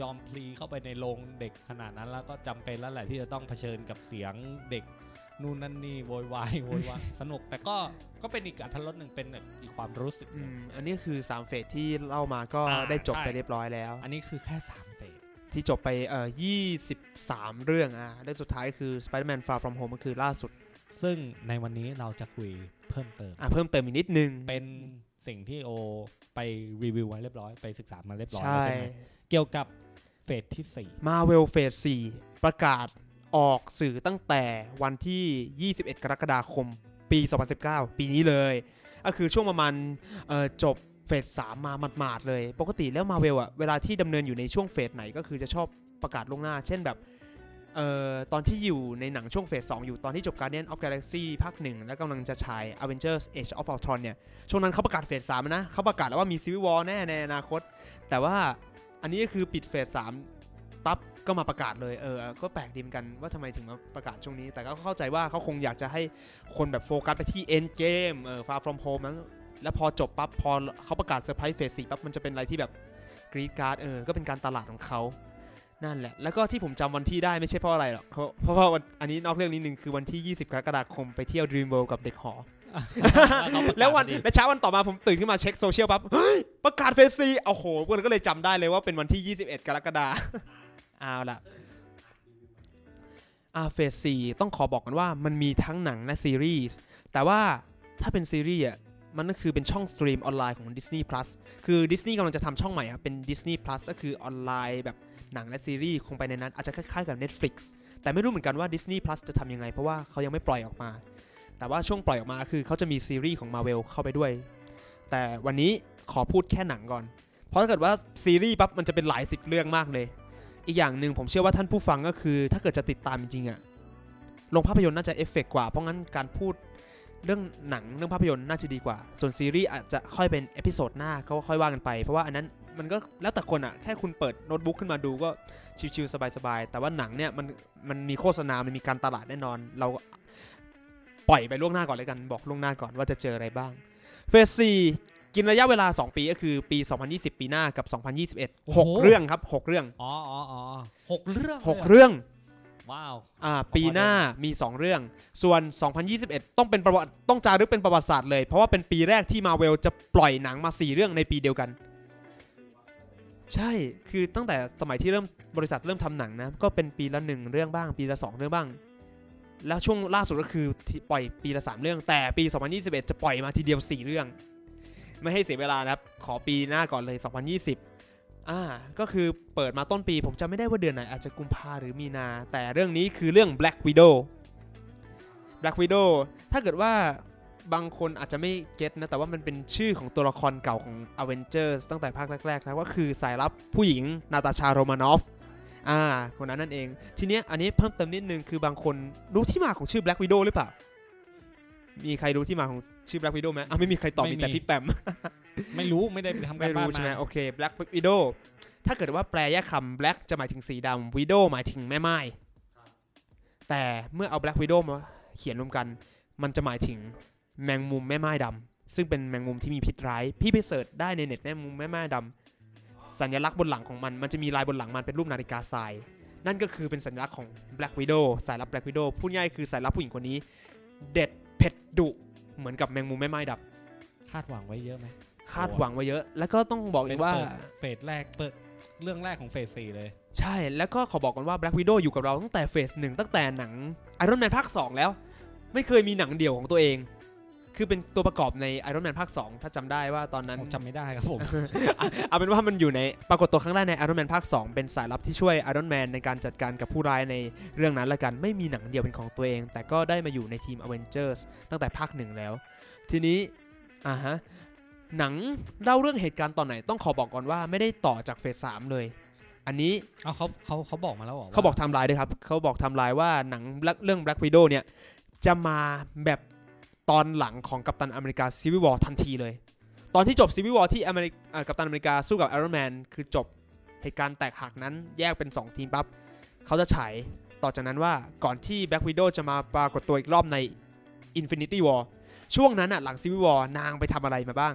ยอมพลีเข้าไปในโรงเด็กขนาดนั้นแล้วก็จำเป็นแล้วแหละที่จะต้องเผชิญกับเสียงเด็กนู่นนั่นนี่โวยวายโวยวายสนุก แต่ก็ก็เป็นอีกอัธรสหนึ่งเป็นอีกความรู้สึกหอืนึ่งมอันนี้คือ 3 เฟสที่เล่ามาก็อ่าได้จบใช่ไปเรียบร้อยแล้ว อันนี้คือแค่สามเฟส ที่จบไปเอ่อ23 เรื่องอะเรื่องสุดท้ายคือ Spider-Man Far From Home ก็คือล่าสุด ซึ่งในวันนี้เราจะคุยเพิ่มเติม อะเพิ่มเติมอีกนิดนึง เป็นสิ่งที่โอไปรีวิวมาเรียบร้อยไปศึกษามาเรียบร้อยใช่แล้วใช่ไหมเกี่ยวกับเฟสที่สี่ Marvel Phase 4 ประกาศออกสื่อตั้งแต่วันที่ 21 กรกฎาคม ปี 2019 ปีนี้เลย ก็คือช่วงประมาณเอ่อจบ เฟสสามมาหมาดๆเลย ปกติแล้วมาเวลอะเวลาที่ดำเนินอยู่ในช่วงเฟสไหนก็คือจะชอบประกาศล่วงหน้า เช่นแบบเอ่อตอนที่อยู่ในหนังช่วงเฟสสองอยู่ตอนที่จบ Guardian of Galaxy ภาคหนึ่งแล้วกำลังจะฉาย Avengers Age of Ultron เนี่ย ช่วงนั้นเขาประกาศเฟสสามนะเขาประกาศแล้วว่ามี Civil War แน่ในอนาคต แต่ว่าอันนี้ก็คือปิดเฟสสามปั๊บก็มาประกาศเลยเออ ก็แปลกดีเหมือนกันว่าทำไมถึงมาประกาศช่วงนี้ แต่ก็เข้าใจว่าเขาคงอยากจะให้คนแบบโฟกัสไปที่ end game เออ far from home นั้น แล้วพอจบปั๊บพอเขาประกาศเซอร์ไพรส์เฟสสี่ปั๊บมันจะเป็นอะไรที่แบบกรี๊ดกร๊าดเออก็เป็นการตลาดของเขานั่นแหละ แล้วก็ที่ผมจำวันที่ได้ไม่ใช่เพราะอะไรหรอกเขาเพราะว่าวันอันนี้นอกเรื่องนิดนึงคือวันที่ 20 กรกฎาคมไปเที่ยว Dream World กับเด็กหอ แล้ววันและเช้าวันต่อมาผมตื่นขึ้นมาเช็คโซเชียลปั๊บเฮ้ยประกาศเฟสสี่โอ้โหก็เลยจำได้เลยว่าเป็นวันที่ 21 กรกฎาคมเอาละอ่าเฟสสี่ต้องขอบอกกันว่ามันมีทั้งหนังและซีรีส์แต่ว่าถ้าเป็นซีรีส์อะ มันก็คือเป็นช่อง stream ออนไลน์ของ Disney Plus คือ Disney กำลังจะทำช่องใหม่ครับเป็น Disney Plus ก็คือออนไลน์แบบหนังและซีรีส์คงไปในนั้น อาจจะคล้ายๆกับ Netflix แต่ไม่รู้เหมือนกันว่า Disney Plus จะทำยังไง เพราะว่าเขายังไม่ปล่อยออกมา แต่ว่าช่วงปล่อยออกมาคือเขาจะมีซีรีส์ของ Marvel เข้าไปด้วย แต่วันนี้ขอพูดแค่หนังก่อน เพราะถ้าเกิดว่าซีรีส์ปั๊บมันจะเป็นหลายสิบเรื่องมากเลย อีกอย่างหนึ่งผมเชื่อว่าท่านผู้ฟังก็คือ ถ้าเกิดจะติดตามจริงๆอะโรงภาพยนตร์น่าจะเอฟเฟกกว่า เพราะงั้นการพูด เรื่องหนังเรื่องภาพยนตร์น่าจะดีกว่า ส่วนซีรีส์อาจจะค่อยเป็น episode หน้าก็ค่อยว่ากันไป เพราะว่าอันนั้นมันก็แล้วแต่คนอะแค่คุณเปิดโน้ตบุ๊กขึ้นมาดูก็ชิวๆสบายๆ แต่ว่าหนังเนี่ยมันมันมีโฆษณา มันมีการตลาดแน่นอน เราปล่อยไปล่วงหน้าก่อนเลยกัน บอกล่วงหน้าก่อนว่าจะเจออะไรบ้าง เฟสซีกินระยะเวลา 2 ปีก็คือปี 2020 ปีหน้ากับ 2021 6 เรื่องครับ 6 เรื่อง อ๋ออ๋ออ๋อหกเรื่องเลย6เรื่อง ว้าวอ่าปีหน้ามี 2 เรื่อง ส่วน 2021 ต้องเป็นประวัติต้องจารึกเป็นประวัติศาสตร์เลย เพราะว่าเป็นปีแรกที่มาเวลจะปล่อยหนังมา 4 เรื่องในปีเดียวกัน ใช่คือตั้งแต่สมัยที่เริ่มบริษัทเริ่มทำหนังนะ ก็เป็นปีละ 1 เรื่องบ้าง ปีละ 2 เรื่องบ้าง แล้วช่วงล่าสุดก็คือปล่อยปีละ 3 เรื่อง แต่ปี 2021 จะปล่อยมาทีเดียว 4 เรื่อง ไม่ให้เสียเวลานะครับขอปีหน้าก่อนเลย 2020 อ่าก็คือเปิดมาต้นปี ผมจำไม่ได้ว่าเดือนไหน อาจจะกุมภาหรือมีนา แต่เรื่องนี้คือเรื่อง Black Widow Black Widow ถ้าเกิดว่าบางคนอาจจะไม่เก็ตนะ แต่ว่ามันเป็นชื่อของตัวละครเก่าของ Avengers ตั้งแต่ภาคแรกๆแล้วก็คือสายลับผู้หญิงนาตาชาโรมานอฟอ่าคนนั้นนั่นเอง ทีเนี้ยอันนี้เพิ่มเติมนิดนึงคือบางคนรู้ที่มาของชื่อ Black Widow หรือเปล่า มีใครรู้ที่มาของชื่อ Black Widow ไหมอะไม่มีใครตอบ ไม่มี มีแต่พี่แปม ไม่รู้ไม่ได้ไปทำกาไม่รบ้านรู้ใช่ไหมมา โอเค Black Widow ถ้าเกิดว่าแปลแยกคำ Black จะหมายถึงสีดำ Widow หมายถึงแม่ไม้แต่เมื่อเอา Black Widow มาเขียนรวมกัน มันจะหมายถึงแมงมุมแม่ไม้ดำซึ่งเป็นแมงมุมที่มีพิษร้าย พี่ไปเสิร์ชได้ในเน็ตแมงมุมแม่ไม้ดำสัญลักษณ์บนหลังของมัน มันจะมีลายบนหลังมันเป็นรูปนาฬิกาทราย นั่นก็คือเป็นสัญลักษณ์ของ Black Widow สายลับ Black Widow พูดง่ายคือสายลับผู้หญิงคนนี้ เด็ด เผ็ดดุเหมือนกับแมงมุมแม่ไม้ดำคาดหวังไว้เยอะไหมคาดหวังไว้เยอะ แล้วก็ต้องบอกอีกว่าเป็นเปิดเฟสแรกเปิดเรื่องแรกของเฟสสี่เลย ใช่แล้วก็ขอบอกกันว่า Black Widow อยู่กับเราตั้งแต่เฟสหนึ่งตั้งแต่หนัง Iron Man ภาค2แล้ว ไม่เคยมีหนังเดี่ยวของตัวเอง คือเป็นตัวประกอบใน Iron Man ภาค 2 ถ้าจำได้ว่าตอนนั้นผมจำไม่ได้ครับผม เอาเป็นว่ามันอยู่ในปรากฏตัวครั้งแรกใน Iron Man ภาค 2 เป็นสายลับที่ช่วย Iron Man ในการจัดการกับผู้ร้ายในเรื่องนั้นละกันไม่มีหนังเดี่ยวเป็นของตัวเอง แต่ก็ได้มาอยู่ในทีม Avengers ตั้งแต่ภาคหนึ่งแล้ว ทีนี้อ่าฮะหนังเล่าเรื่องเหตุการณ์ตอนไหนต้องขอบอกก่อนว่าไม่ได้ต่อจากเฟสสามเลย อันนี้เอาเขาเขาเขาบอกมาแล้วหรอเขาบอกไทม์ไลน์ด้วยครับเขาบอกไทม์ไลน์ว่าหนัง Black- เรื่อง Black Widow เนี่ยจะมาแบบ ตอนหลังของ Captain America Civil War ทันทีเลย ตอนที่จบ Civil War ที่อเมริกกัปตันอเมริกาสู้กับ Iron Man คือจบเหตุการณ์แตกหักนั้นแยกเป็น 2 ทีมปั๊บเขาจะฉายต่อจากนั้นว่าก่อนที่ Black Widow จะมาปรากฏตัวอีกรอบใน Infinity War ช่วงนั้นอะหลัง Civil War นางไปทำอะไรมาบ้าง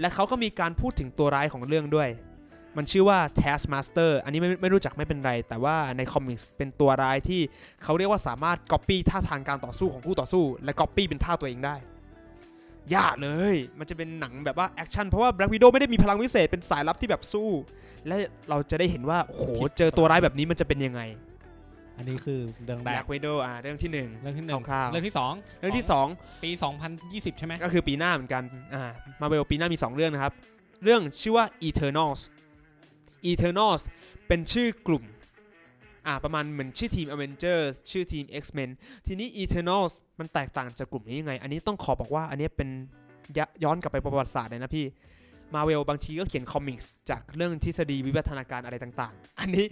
และเขาก็มีการพูดถึงตัวร้ายของเรื่องด้วย มันชื่อว่า Taskmaster อันนี้ไม่ไม่รู้จักไม่เป็นไร แต่ว่าใน comics เป็นตัวร้ายที่เขาเรียกว่าสามารถ Copy ท่าทางการต่อสู้ของคู่ต่อสู้ และ Copy เป็นท่าตัวเองได้ ยากเลย มันจะเป็นหนังแบบว่าแอคชั่นเพราะว่า Black Widow ไม่ได้มีพลังวิเศษเป็นสายลับที่แบบสู้ และเราจะได้เห็นว่าโอ้โหเจอตัวร้ายแบบนี้มันจะเป็นยังไง อันนี้คือเรื่องแรก Black Widow อ่าเรื่องที่หนึ่งเรื่องที่หนึ่งคร่าวๆเรื่องที่สองเรื่องที่สองปี 2020 ใช่ไหมก็คือปีหน้าเหมือนกันอ่ามาเวลปีหน้ามี2เรื่องนะครับเรื่องชื่อว่า Eternals Eternals เป็นชื่อกลุ่มอ่าประมาณเหมือนชื่อทีม Avengers ชื่อทีม X-Men ทีนี้ Eternals มันแตกต่างจากกลุ่มนี้ยังไง อันนี้ต้องขอบอกว่าอันนี้เป็นยย้อนกลับไปประวัติศาสตร์เลยนะพี่มาเวลบางทีก็เขียนคอมิกส์จากเรื่องทฤษฎีวิวัฒนาการอะไรต่างๆ อันนี้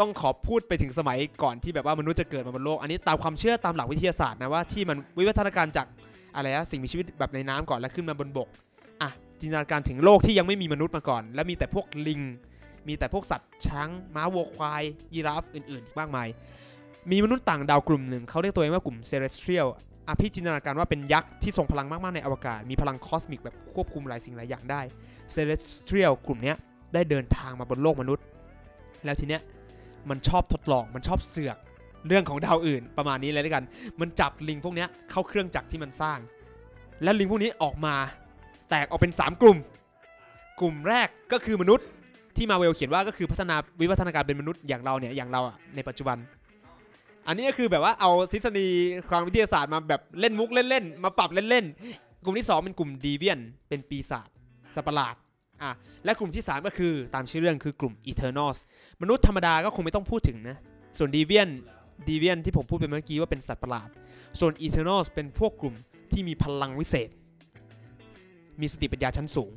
ต้องขอพูดไปถึงสมัยก่อนที่แบบว่ามนุษย์จะเกิดมาบนโลก อันนี้ตามความเชื่อตามหลักวิทยาศาสตร์นะว่าที่มันวิวัฒนาการจากอะไรอะสิ่งมีชีวิตแบบในน้ำก่อนแล้วขึ้นมาบนบกอะจินตนาการถึงโลกที่ยังไม่มีมนุษย์มาก่อน แล้วมีแต่พวกลิง มีแต่พวกสัตว์ช้างม้าวัวควาย ยีราฟอื่นๆอีกมากมาย มีมนุษย์ต่างดาวกลุ่มหนึ่ง เขาเรียกตัวเองว่ากลุ่ม Celestial อะพี่จินตนาการว่าเป็นยักษ์ที่ทรงพลังมาก ๆ ในอวกาศ มีพลัง cosmic แบบควบคุมหลายสิ่งหลายอย่างได้ Celestial กลุ่มนี้ได้เดินทางมาบนโลกมนุษย์ แล้วทีเนี้ยมันชอบทดลองมันชอบเสือกเรื่องของดาวอื่นประมาณนี้เลยด้วยกัน มันจับลิงพวกเนี้ยเข้าเครื่องจักรที่มันสร้าง แล้วลิงพวกนี้ออกมา แตกออกเป็น 3 กลุ่ม กลุ่มแรกก็คือมนุษย์ ที่มาเวลเขียนว่าก็คือพัฒนาวิวัฒนาการเป็นมนุษย์อย่างเราเนี่ยอย่างเราอะในปัจจุบัน อันนี้ก็คือแบบว่าเอาทฤษฎีความวิทยาศาสตร์มาแบบเล่นมุกเล่นๆมาปรับเล่นๆกลุ่มที่ 2 เป็นกลุ่มดีเวียนเป็นปีศาจสัตว์ประหลาดอะและกลุ่มที่ 3 ก็คือตามชื่อเรื่องคือกลุ่ม Eternals มนุษย์ธรรมดาก็คงไม่ต้องพูดถึงนะส่วนดีเวียนDeviant ที่ผมพูดไปเมื่อกี้ว่าเป็นสัตว์ประหลาด ส่วน Eternals เป็นพวกกลุ่มที่มีพลังวิเศษ มีสติปัญญาชั้นสูง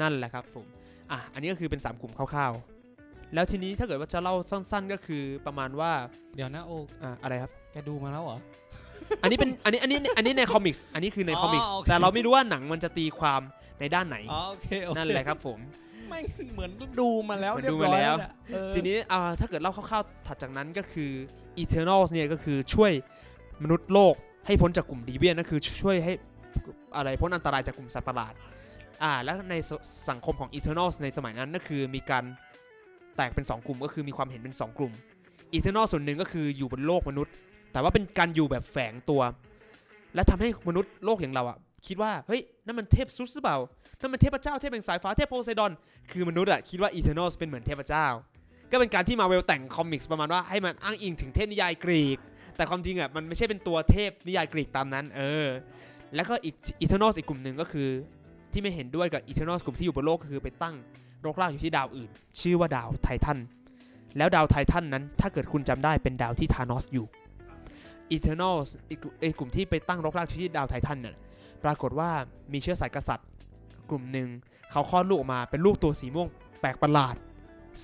นั่นแหละครับผม อะอันนี้ก็คือเป็น 3 กลุ่มคร่าวๆ แล้วทีนี้ถ้าเกิดว่าจะเล่าสั้น ๆ ก็คือประมาณว่าเดี๋ยวนะโออะอะไรครับ แกดูมาแล้วเหรอ อันนี้เป็นอันนี้อันนี้อันนี้ใน comics อันนี้คือใน comics อ๋อโอเค แต่เราไม่รู้ว่าหนังมันจะตีความในด้านไหน อ๋อโอเคโอเคนั่นแหละครับผม ไม่เหมือนดูมาแล้วเหมือนเรียดูบร้อยมาแล้วเนี่ยเออทีนี้อ่าถ้าเกิดเล่าคร่าวๆถัดจากนั้นก็คือ Eternals เนี่ยก็คือช่วยมนุษย์โลกให้พ้นจากกลุ่มดีเวียนก็คือช่วยให้อะไรพ้นอันตรายจากกลุ่มสัตว์ประหลาด อ่าแล้วในสสังคมของ Eternals ในสมัยนั้นก็คือมีการแตกเป็น 2 กลุ่มก็คือมีความเห็นเป็น 2 กลุ่ม Eternal ส่วนหนึ่งก็คืออยู่บนโลกมนุษย์ แต่ว่าเป็นการอยู่แบบแฝงตัว และทำให้มนุษย์โลกอย่างเราอะคิดว่าเฮ้ยนั่นมันเทพซุสหรือเปล่านั่นมันเทพเจ้าเทพแห่งสายฟ้าเทพโพไซดอน คือมนุษย์อะคิดว่า Eternals เป็นเหมือนเทพเจ้า ก็เป็นการที่มาเวลแต่ง comics ประมาณว่าให้มันอ้างอิงถึงเทพนิยายกรีก แต่ความจริงอะมันไม่ใช่เป็นตัวเทพนิยายกรีกตามนั้น เออแล้วก็อีก Eternals อีกกลุ่มหนึ่งก็คือ ที่ไม่เห็นด้วยกับ Eternals กลุ่มที่อยู่บนโลกก็คือไปตั้งรกรากอยู่ที่ดาวอื่น ชื่อว่าดาวไททันแล้วดาวไททันนั้นถ้าเกิดคุณจำได้เป็นดาวที่ Thanos อยู่ Eternals อีกไอ้กลุ่มที่ไปตั้งรกรากอยู่ที่ดาวไททันเนี่ยปรากฏว่ามีเชื้อสายกษัตริย์ กลุ่มหนึ่งเขาคลอดลูกออกมาเป็นลูกตัวสีม่วงแปลกประหลาด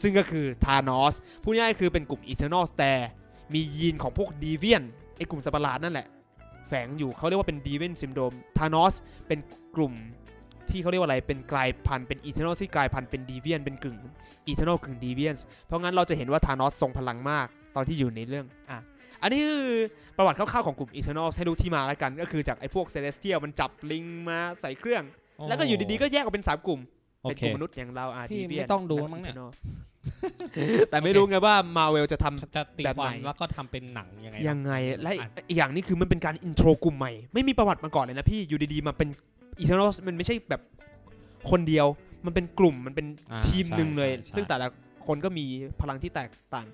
ซึ่งก็คือธานอสพูดง่ายๆคือเป็นกลุ่ม Eternals แต่มียีนของพวกดีเวียนไอ้กลุ่มสัตว์ประหลาดนั่นแหละแฝงอยู่เขาเรียกว่าเป็นดีเวนซิมโดมธานอสเป็นกลุ่ม ที่เขาเรียกว่าอะไรเป็นกลายพันธุ์เป็น Eternal ที่กลายพันธุ์เป็นดีเวียนเป็นกึ่ง Eternal กึ่งดีเวียนเพราะงั้นเราจะเห็นว่าธานอสทรงพลังมากตอนที่อยู่ในเรื่องอะอันนี้คือประวัติคร่าวๆของกลุ่ม Eternals ให้ดูที่มาแล้วกัน ก็คือจากไอ้พวก Celestial มันจับลิงมาใส่เครื่อง แล้วก็อยู่ดีๆก็แยกออกเป็นสามกลุ่มโอเคเป็นกลุ่มมนุษย์อย่างเราอาพี่ Deviant ไม่ต้องดูมั้งเนี่ยแต่ไม่รู้ไงว่ามาเวลจะทำจะตีแบบควาไหมนแล้วก็ทำเป็นหนังยังไงยังไง และอะอีกอย่างนี้คือมันเป็นการ intro กลุ่มใหม่ ไม่มีประวัติมาก่อนเลยนะพี่อยู่ดีๆมาเป็น Eternal มันไม่ใช่แบบคนเดียว มันเป็นกลุ่มมันเป็นอ่าทีมหนึ่งเลย ใช่ใช่ ซึ่งแต่ละคนก็มีพลังที่แตกต่าง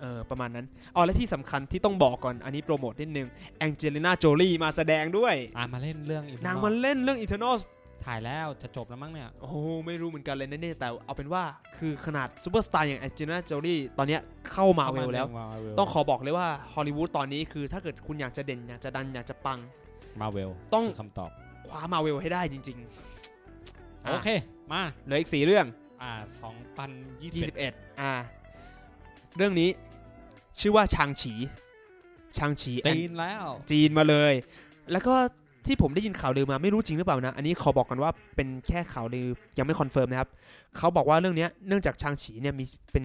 เออประมาณนั้นอ๋อและที่สำคัญที่ต้องบอกก่อนอันนี้โปรโมทนิดนึง Angelina Jolie มาแสดงด้วย อ่ามาเล่นเรื่องอีกนางมาเล่นเรื่อง Eternal ถ่ายแล้วจะจบแล้วมั้งเนี่ย โอ้โหไม่รู้เหมือนกันเลยนะเนี่ยแต่เอาเป็นว่าคือขนาดซูเปอร์สตาร์อย่าง Angelina Jolie ตอนเนี้ยเข้ามาเวลแล้ว ต้องขอบอกเลยว่าฮอลลีวูดตอนนี้คือถ้าเกิดคุณอยากจะเด่นอยากจะดันอยากจะปัง มาเวลต้อง คำตอบ คว้ามาเวลให้ได้จริง ๆ โอเค มาเหลืออีกสี่เรื่อง อ่าสองพันยี่สิบ21อ่า เรื่องนี้ชื่อว่า Shang-Chi Shang-Chi จีนแล้ว จีนมาเลย แล้วก็ที่ผมได้ยินข่าวลือมาไม่รู้จริงหรือเปล่านะ อันนี้ขอบอกกันว่าเป็นแค่ข่าวลือยังไม่ confirm นะครับ เขาบอกว่าเรื่องเนี้ยเนื่องจาก Shang-Chi เนี่ยมีเป็น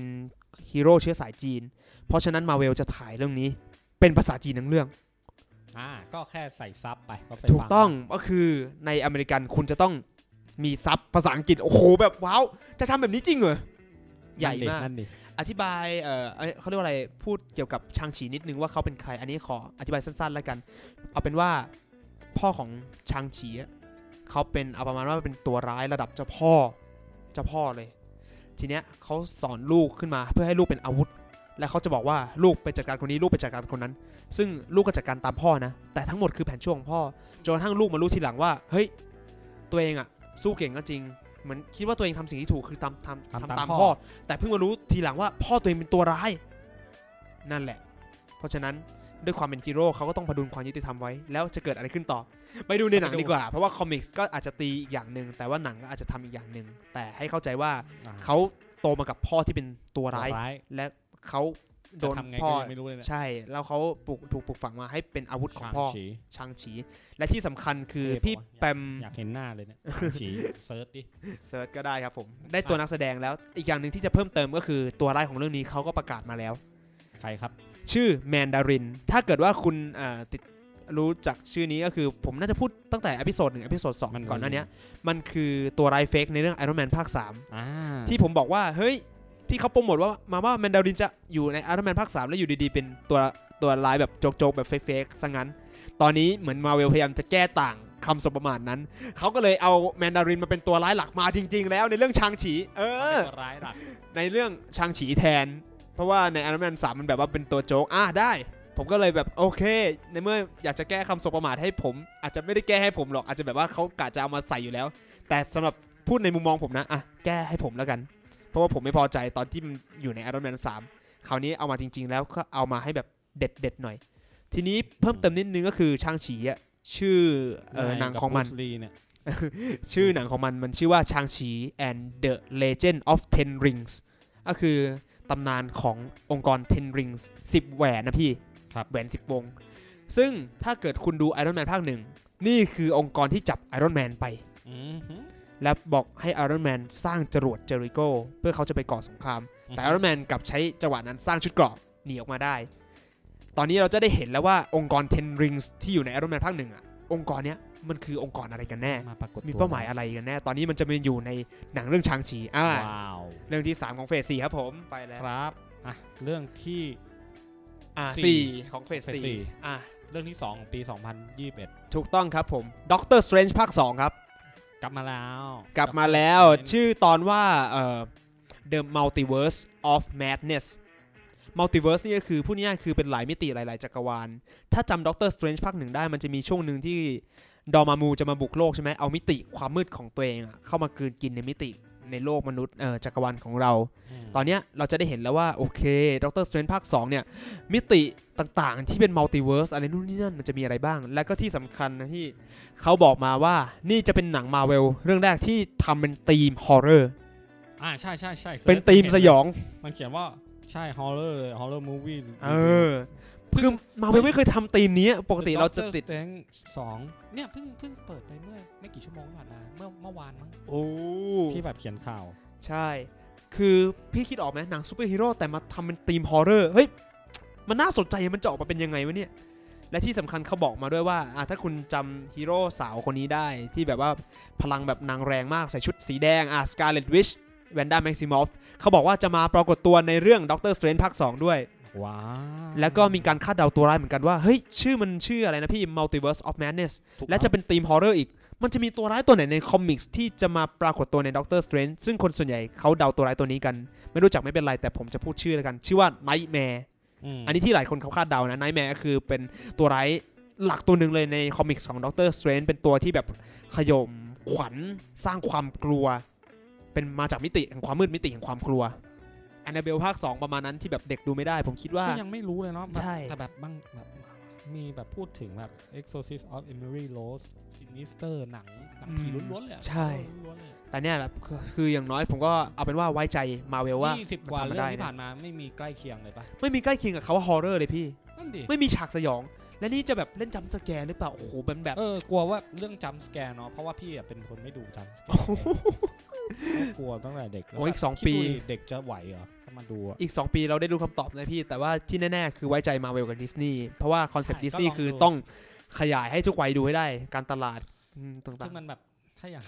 ฮีโร่เชื้อสายจีน เพราะฉะนั้นมาเวลจะถ่ายเรื่องนี้ เป็นภาษาจีนทั้งเรื่อง อ่าก็แค่ใส่ซับไปก็ไปถูกฟัต้องก็คือในอเมริกันคุณจะต้องมีซับภาษาอังกฤษโอ้โหแบบว้าวจะทำแบบนี้จริงเหรอใหญ่มาก นั่นดิอธิบายเอ่อเอ้ยเขาเรียกว่าอะไร พูดเกี่ยวกับชางฉีนิดนึงว่าเขาเป็นใคร อันนี้ขออธิบายสั้นๆแล้วกัน เอาเป็นว่าพ่อของชางฉีอะเขาเป็นเอาประมาณว่าเป็นตัวร้ายระดับเจ้าพ่อเจ้าพ่อเลย ทีเนี้ยเขาสอนลูกขึ้นมาเพื่อให้ลูกเป็นอาวุธ และเขาจะบอกว่าลูกไปจัดการคนนี้ลูกไปจัดการคนนั้น ซึ่งลูกก็จัดการตามพ่อนะ แต่ทั้งหมดคือแผนช่วงของพ่อจนกระทั่งลูกมารู้ทีหลังว่า เฮ้ย ตัวเองอะสู้เก่งก็จริง เหมือนคิดว่าตัวเองทำสิ่งที่ถูกคือทำทำทำทำตาตามมพ่พ่ออแต่เพิ่งมารู้ทีหลังว่าพ่อตัวเองเป็นตัวร้าย นั่นแหละ เพราะฉะนั้นด้วยความเป็นฮีโร่เขาก็ต้องพดุงความยุติธรรมไว้ แล้วจะเกิดอะไรขึ้นต่อ ไปดูในหนังดีกว่า เพราะว่าคอมิกส์ก็อาจจะตีอีกอย่างหนึ่งแต่ว่าหนังก็อาจจะทำอีกอย่างหนึ่งแต่ให้เข้าใจว่าอ่า เขาโตมากับพ่อที่เป็นตัวร้ายร้ายและเขา โดจะนทำไงพ่อก็ยังไม่รู้เลยเนี่ยใช่ แล้วเขาปลูกถูกปลูกฝังมาให้เป็นอาวุธของพ่อ Shang-Chi Shang-Chi และที่สำคัญคือเท่ปะวะพี่แปมอยากเห็นหน้าเลยเนี่ย Shang-Chi search ดิ search ก็ได้ครับผมได้ตัวนักแสดงแล้วอีกอย่างหนึ่งที่จะเพิ่มเติมก็คือตัวร้ายของเรื่องนี้เขาก็ประกาศมาแล้ว ใครครับ ชื่อแมนดาริน ถ้าเกิดว่าคุณอ่าติดรู้จักชื่อนี้ก็คือผมน่าจะพูดตั้งแต่ episode หนึ่ง episode สองมันก่อนหน้าเนี้ยมันคือตัวร้ายเฟกในเรื่อง Iron Man ภาค3อ่าที่ผมบอกว่า เฮ้ย ที่เขาโปรโมทว่ามาว่าแมนดารินจะอยู่ใน Iron Man ภาค3แล้วอยู่ดีๆ เป็นตัวตัวร้ายแบบโจกๆ แบบเฟกๆซะงั้น ตอนนี้เหมือนมาเวลพยายามจะแก้ต่างคำสบประมาทนั้น เขาก็เลยเอาแมนดารินมาเป็นตัวร้ายหลักมาจริง ๆ แล้วในเรื่องชางฉี เอเขาอเป็นตัวร้ายหลักในเรื่องชางฉีแทน เพราะว่าใน Iron Man 3มันแบบว่าเป็นตัวโจ๊กอะได้ ผมก็เลยแบบโอเค ในเมื่ออยากจะแก้คำสบประมาทให้ผม อาจจะไม่ได้แก้ให้ผมหรอกอาจจะแบบว่าเขากะจะเอามาใส่อยู่แล้ว แต่สำหรับพูดในมุมมองผมนะอะแก้ให้ผมแล้วกัน เพราะว่าผมไม่พอใจตอนที่มันอยู่ใน Iron Man 3 คราวนี้เอามาจริง ๆ แล้วก็เอามาให้แบบเด็ดเด็ดๆหน่อย ทีนี้เพิ่มเติมนิดนึงก็คือชางฉีอะชื่อเออหนังของมันกับ Bruce Lee เนี่ยชื่อหนังของมันมันชื่อว่าชางชี and the Legend of Ten Rings ก็คือตำนานขององค์กร Ten Rings 10 แหวนนะพี่ครับแหวน 10 วง ซึ่งถ้าเกิดคุณดู Iron Man ภาคหนึ่ง นี่คือองค์กรที่จับ Iron Man ไปอืมฮึ และบอกให้ Iron Man สร้างจรวดเจอริโกเพื่อเขาจะไปก่อสงคราม แต่ Iron Man กลับใช้จังหวะนั้นสร้างชุดเกราะหนีออกมาได้ ตอนนี้เราจะได้เห็นแล้วว่าองค์กร Ten Rings ที่อยู่ใน Iron Man ภาคหนึ่งอะองค์กรเนี้ยมันคือองค์กรอะไรกันแน่ มาปรากฏตัวมีเป้าหมายอะไรกันแน่ ตอนนี้มันจะมาอยู่ในหนังเรื่อง Shang-Chi อ่า wow เรื่องที่ 3 ของ phase สี่ครับผมไปแล้วครับอะเรื่องที่อ่าสี่สี่ของ phase phase สี่สี่อ่าเรื่องที่2ของปี 2021 ถูกต้องครับผม Doctor Strange ภาค 2 ครับ กลับมาแล้ว กลับมาแล้ว Doctor Strange ชื่อตอนว่าเอ่อ The Multiverse of Madness Multiverse นี่ก็คือพูดง่ายๆคือเป็นหลายมิติหลาย ๆ จักรวาล ถ้าจำ Doctor Strange ภาคหนึ่งได้มันจะมีช่วงหนึ่งที่Dormammu จะมาบุกโลกใช่ไหมเอามิติความมืดของตัวเองอะเข้ามากลืนกินในมิติ ในโลกมนุษย์เอ่อจักรวาลของเรามตอนเนี้ยเราจะได้เห็นแล้วว่า โอเค Doctor Strange ภาค 2 เนี่ย มิติต่างๆ ที่เป็น multiverse อะไรนู่นนี่นั่นมันจะมีอะไรบ้าง และก็ที่สำคัญนะที่เขาบอกมาว่านี่จะเป็นหนังมาเวลเรื่องแรกที่ทำเป็น theme horrorอ่าใช่ใช่ใช่เป็นธีมสยอง มันเขียนว่าใช่ฮอ r ์เรอร์เลยฮอ r ์เรอร์มูวี่เออ คือมาเวลไม่เคยทำธีมนี้ปกติเราจะติด Strange สองเนี่ยเพิ่งเพิ่งเปิดไปเมื่อไม่กี่ชั่วโมงที่ผ่านมาเมื่อเมื่อวานมั้งโอ้ที่แบบเขียนข่าว ใช่ คือพี่คิดออกไหมหนังซูเปอร์ฮีโร่แต่มาทำเป็น theme horror เฮ้ยมันน่าสนใจมันจะออกมาเป็นยังไงวะเนี่ยและที่สำคัญเขาบอกมาด้วยว่าอะถ้าคุณจำฮีโร่สาวคนนี้ได้ที่แบบว่าพลังแบบนางแรงมากใส่ชุดสีแดงอะ Scarlet Witch Wanda Maximoffเขาบอกว่าจะมาปรากฏตัวในเรื่อง Doctor Strange ภาค2ด้วย wow แล้วก็มีการคาดเดาตัวร้ายเหมือนกันว่า เฮ้ย ชื่อมันชื่ออะไรนะพี่ Multiverse of Madness ถูกและจะเป็น theme horror อีก มันจะมีตัวร้ายตัวไหนใน comics ที่จะมาปรากฏตัวใน Doctor Strange ซึ่งคนส่วนใหญ่เขาเดาตัวร้ายตัวนี้กัน ไม่รู้จักไม่เป็นไร แต่ผมจะพูดชื่อแล้วกัน ชื่อว่า Nightmare มอันนี้ที่หลายคนเขาคาดเดานะ Nightmare ก็คือเป็นตัวร้ายหลักตัวหนึ่งเลยใน comics ของ Doctor Strange เป็นตัวที่แบบขยมขวัญสร้างความกลัว เป็นมาจากมิติแห่งความมืดมิติแห่งความกลัว Annabelle ภาค 2 ประมาณนั้นที่แบบเด็กดูไม่ได้ ผมคิดว่าก็ยังไม่รู้เลยเนาะแบบใช่ แต่แบบบางแบบมีแบบพูดถึงแบบ Exorcist of Emily Rose Sinister หนังหนังผีล้วนๆเลยอะใช่ ล้วนๆเลยแต่เนี่ยแหละคือคืออย่างน้อยผมก็เอาเป็นว่าไว้ใจมาเวลว่ามันทำได้นะ ยี่สิบกว่าเรื่องที่ผ่านมาไม่มีใกล้เคียงเลยปะไม่มีใกล้เคียงกับเขาว่า horror เลยพี่ นั่นดิไม่มีฉากสยอง และนี่จะแบบเล่น jump scare หรือเปล่าโอ้โหเป็นแบบ เออกลัวว่าเรื่อง jump scare เนาะเพราะว่าพี่อะเป็นคนไม่ดู jump scare กลัวตั้งแต่เด็กแล้วโอ้ยอีกสองปีคิดดูดิเด็กจะไหวเหรอถ้ามาดูอะอีก 2 ปีเราได้รู้คำตอบนะพี่ แต่ว่าที่แน่ๆ คือไว้ใจมาเวลกับดิสนีย์เพราะว่า concept ใช่ดิสนีย์ก็ลองคือดูต้องขยายให้ทุกวัยดูให้ได้ การตลาดอืมต่าซึ่งงมันแบบถ้าอย่าง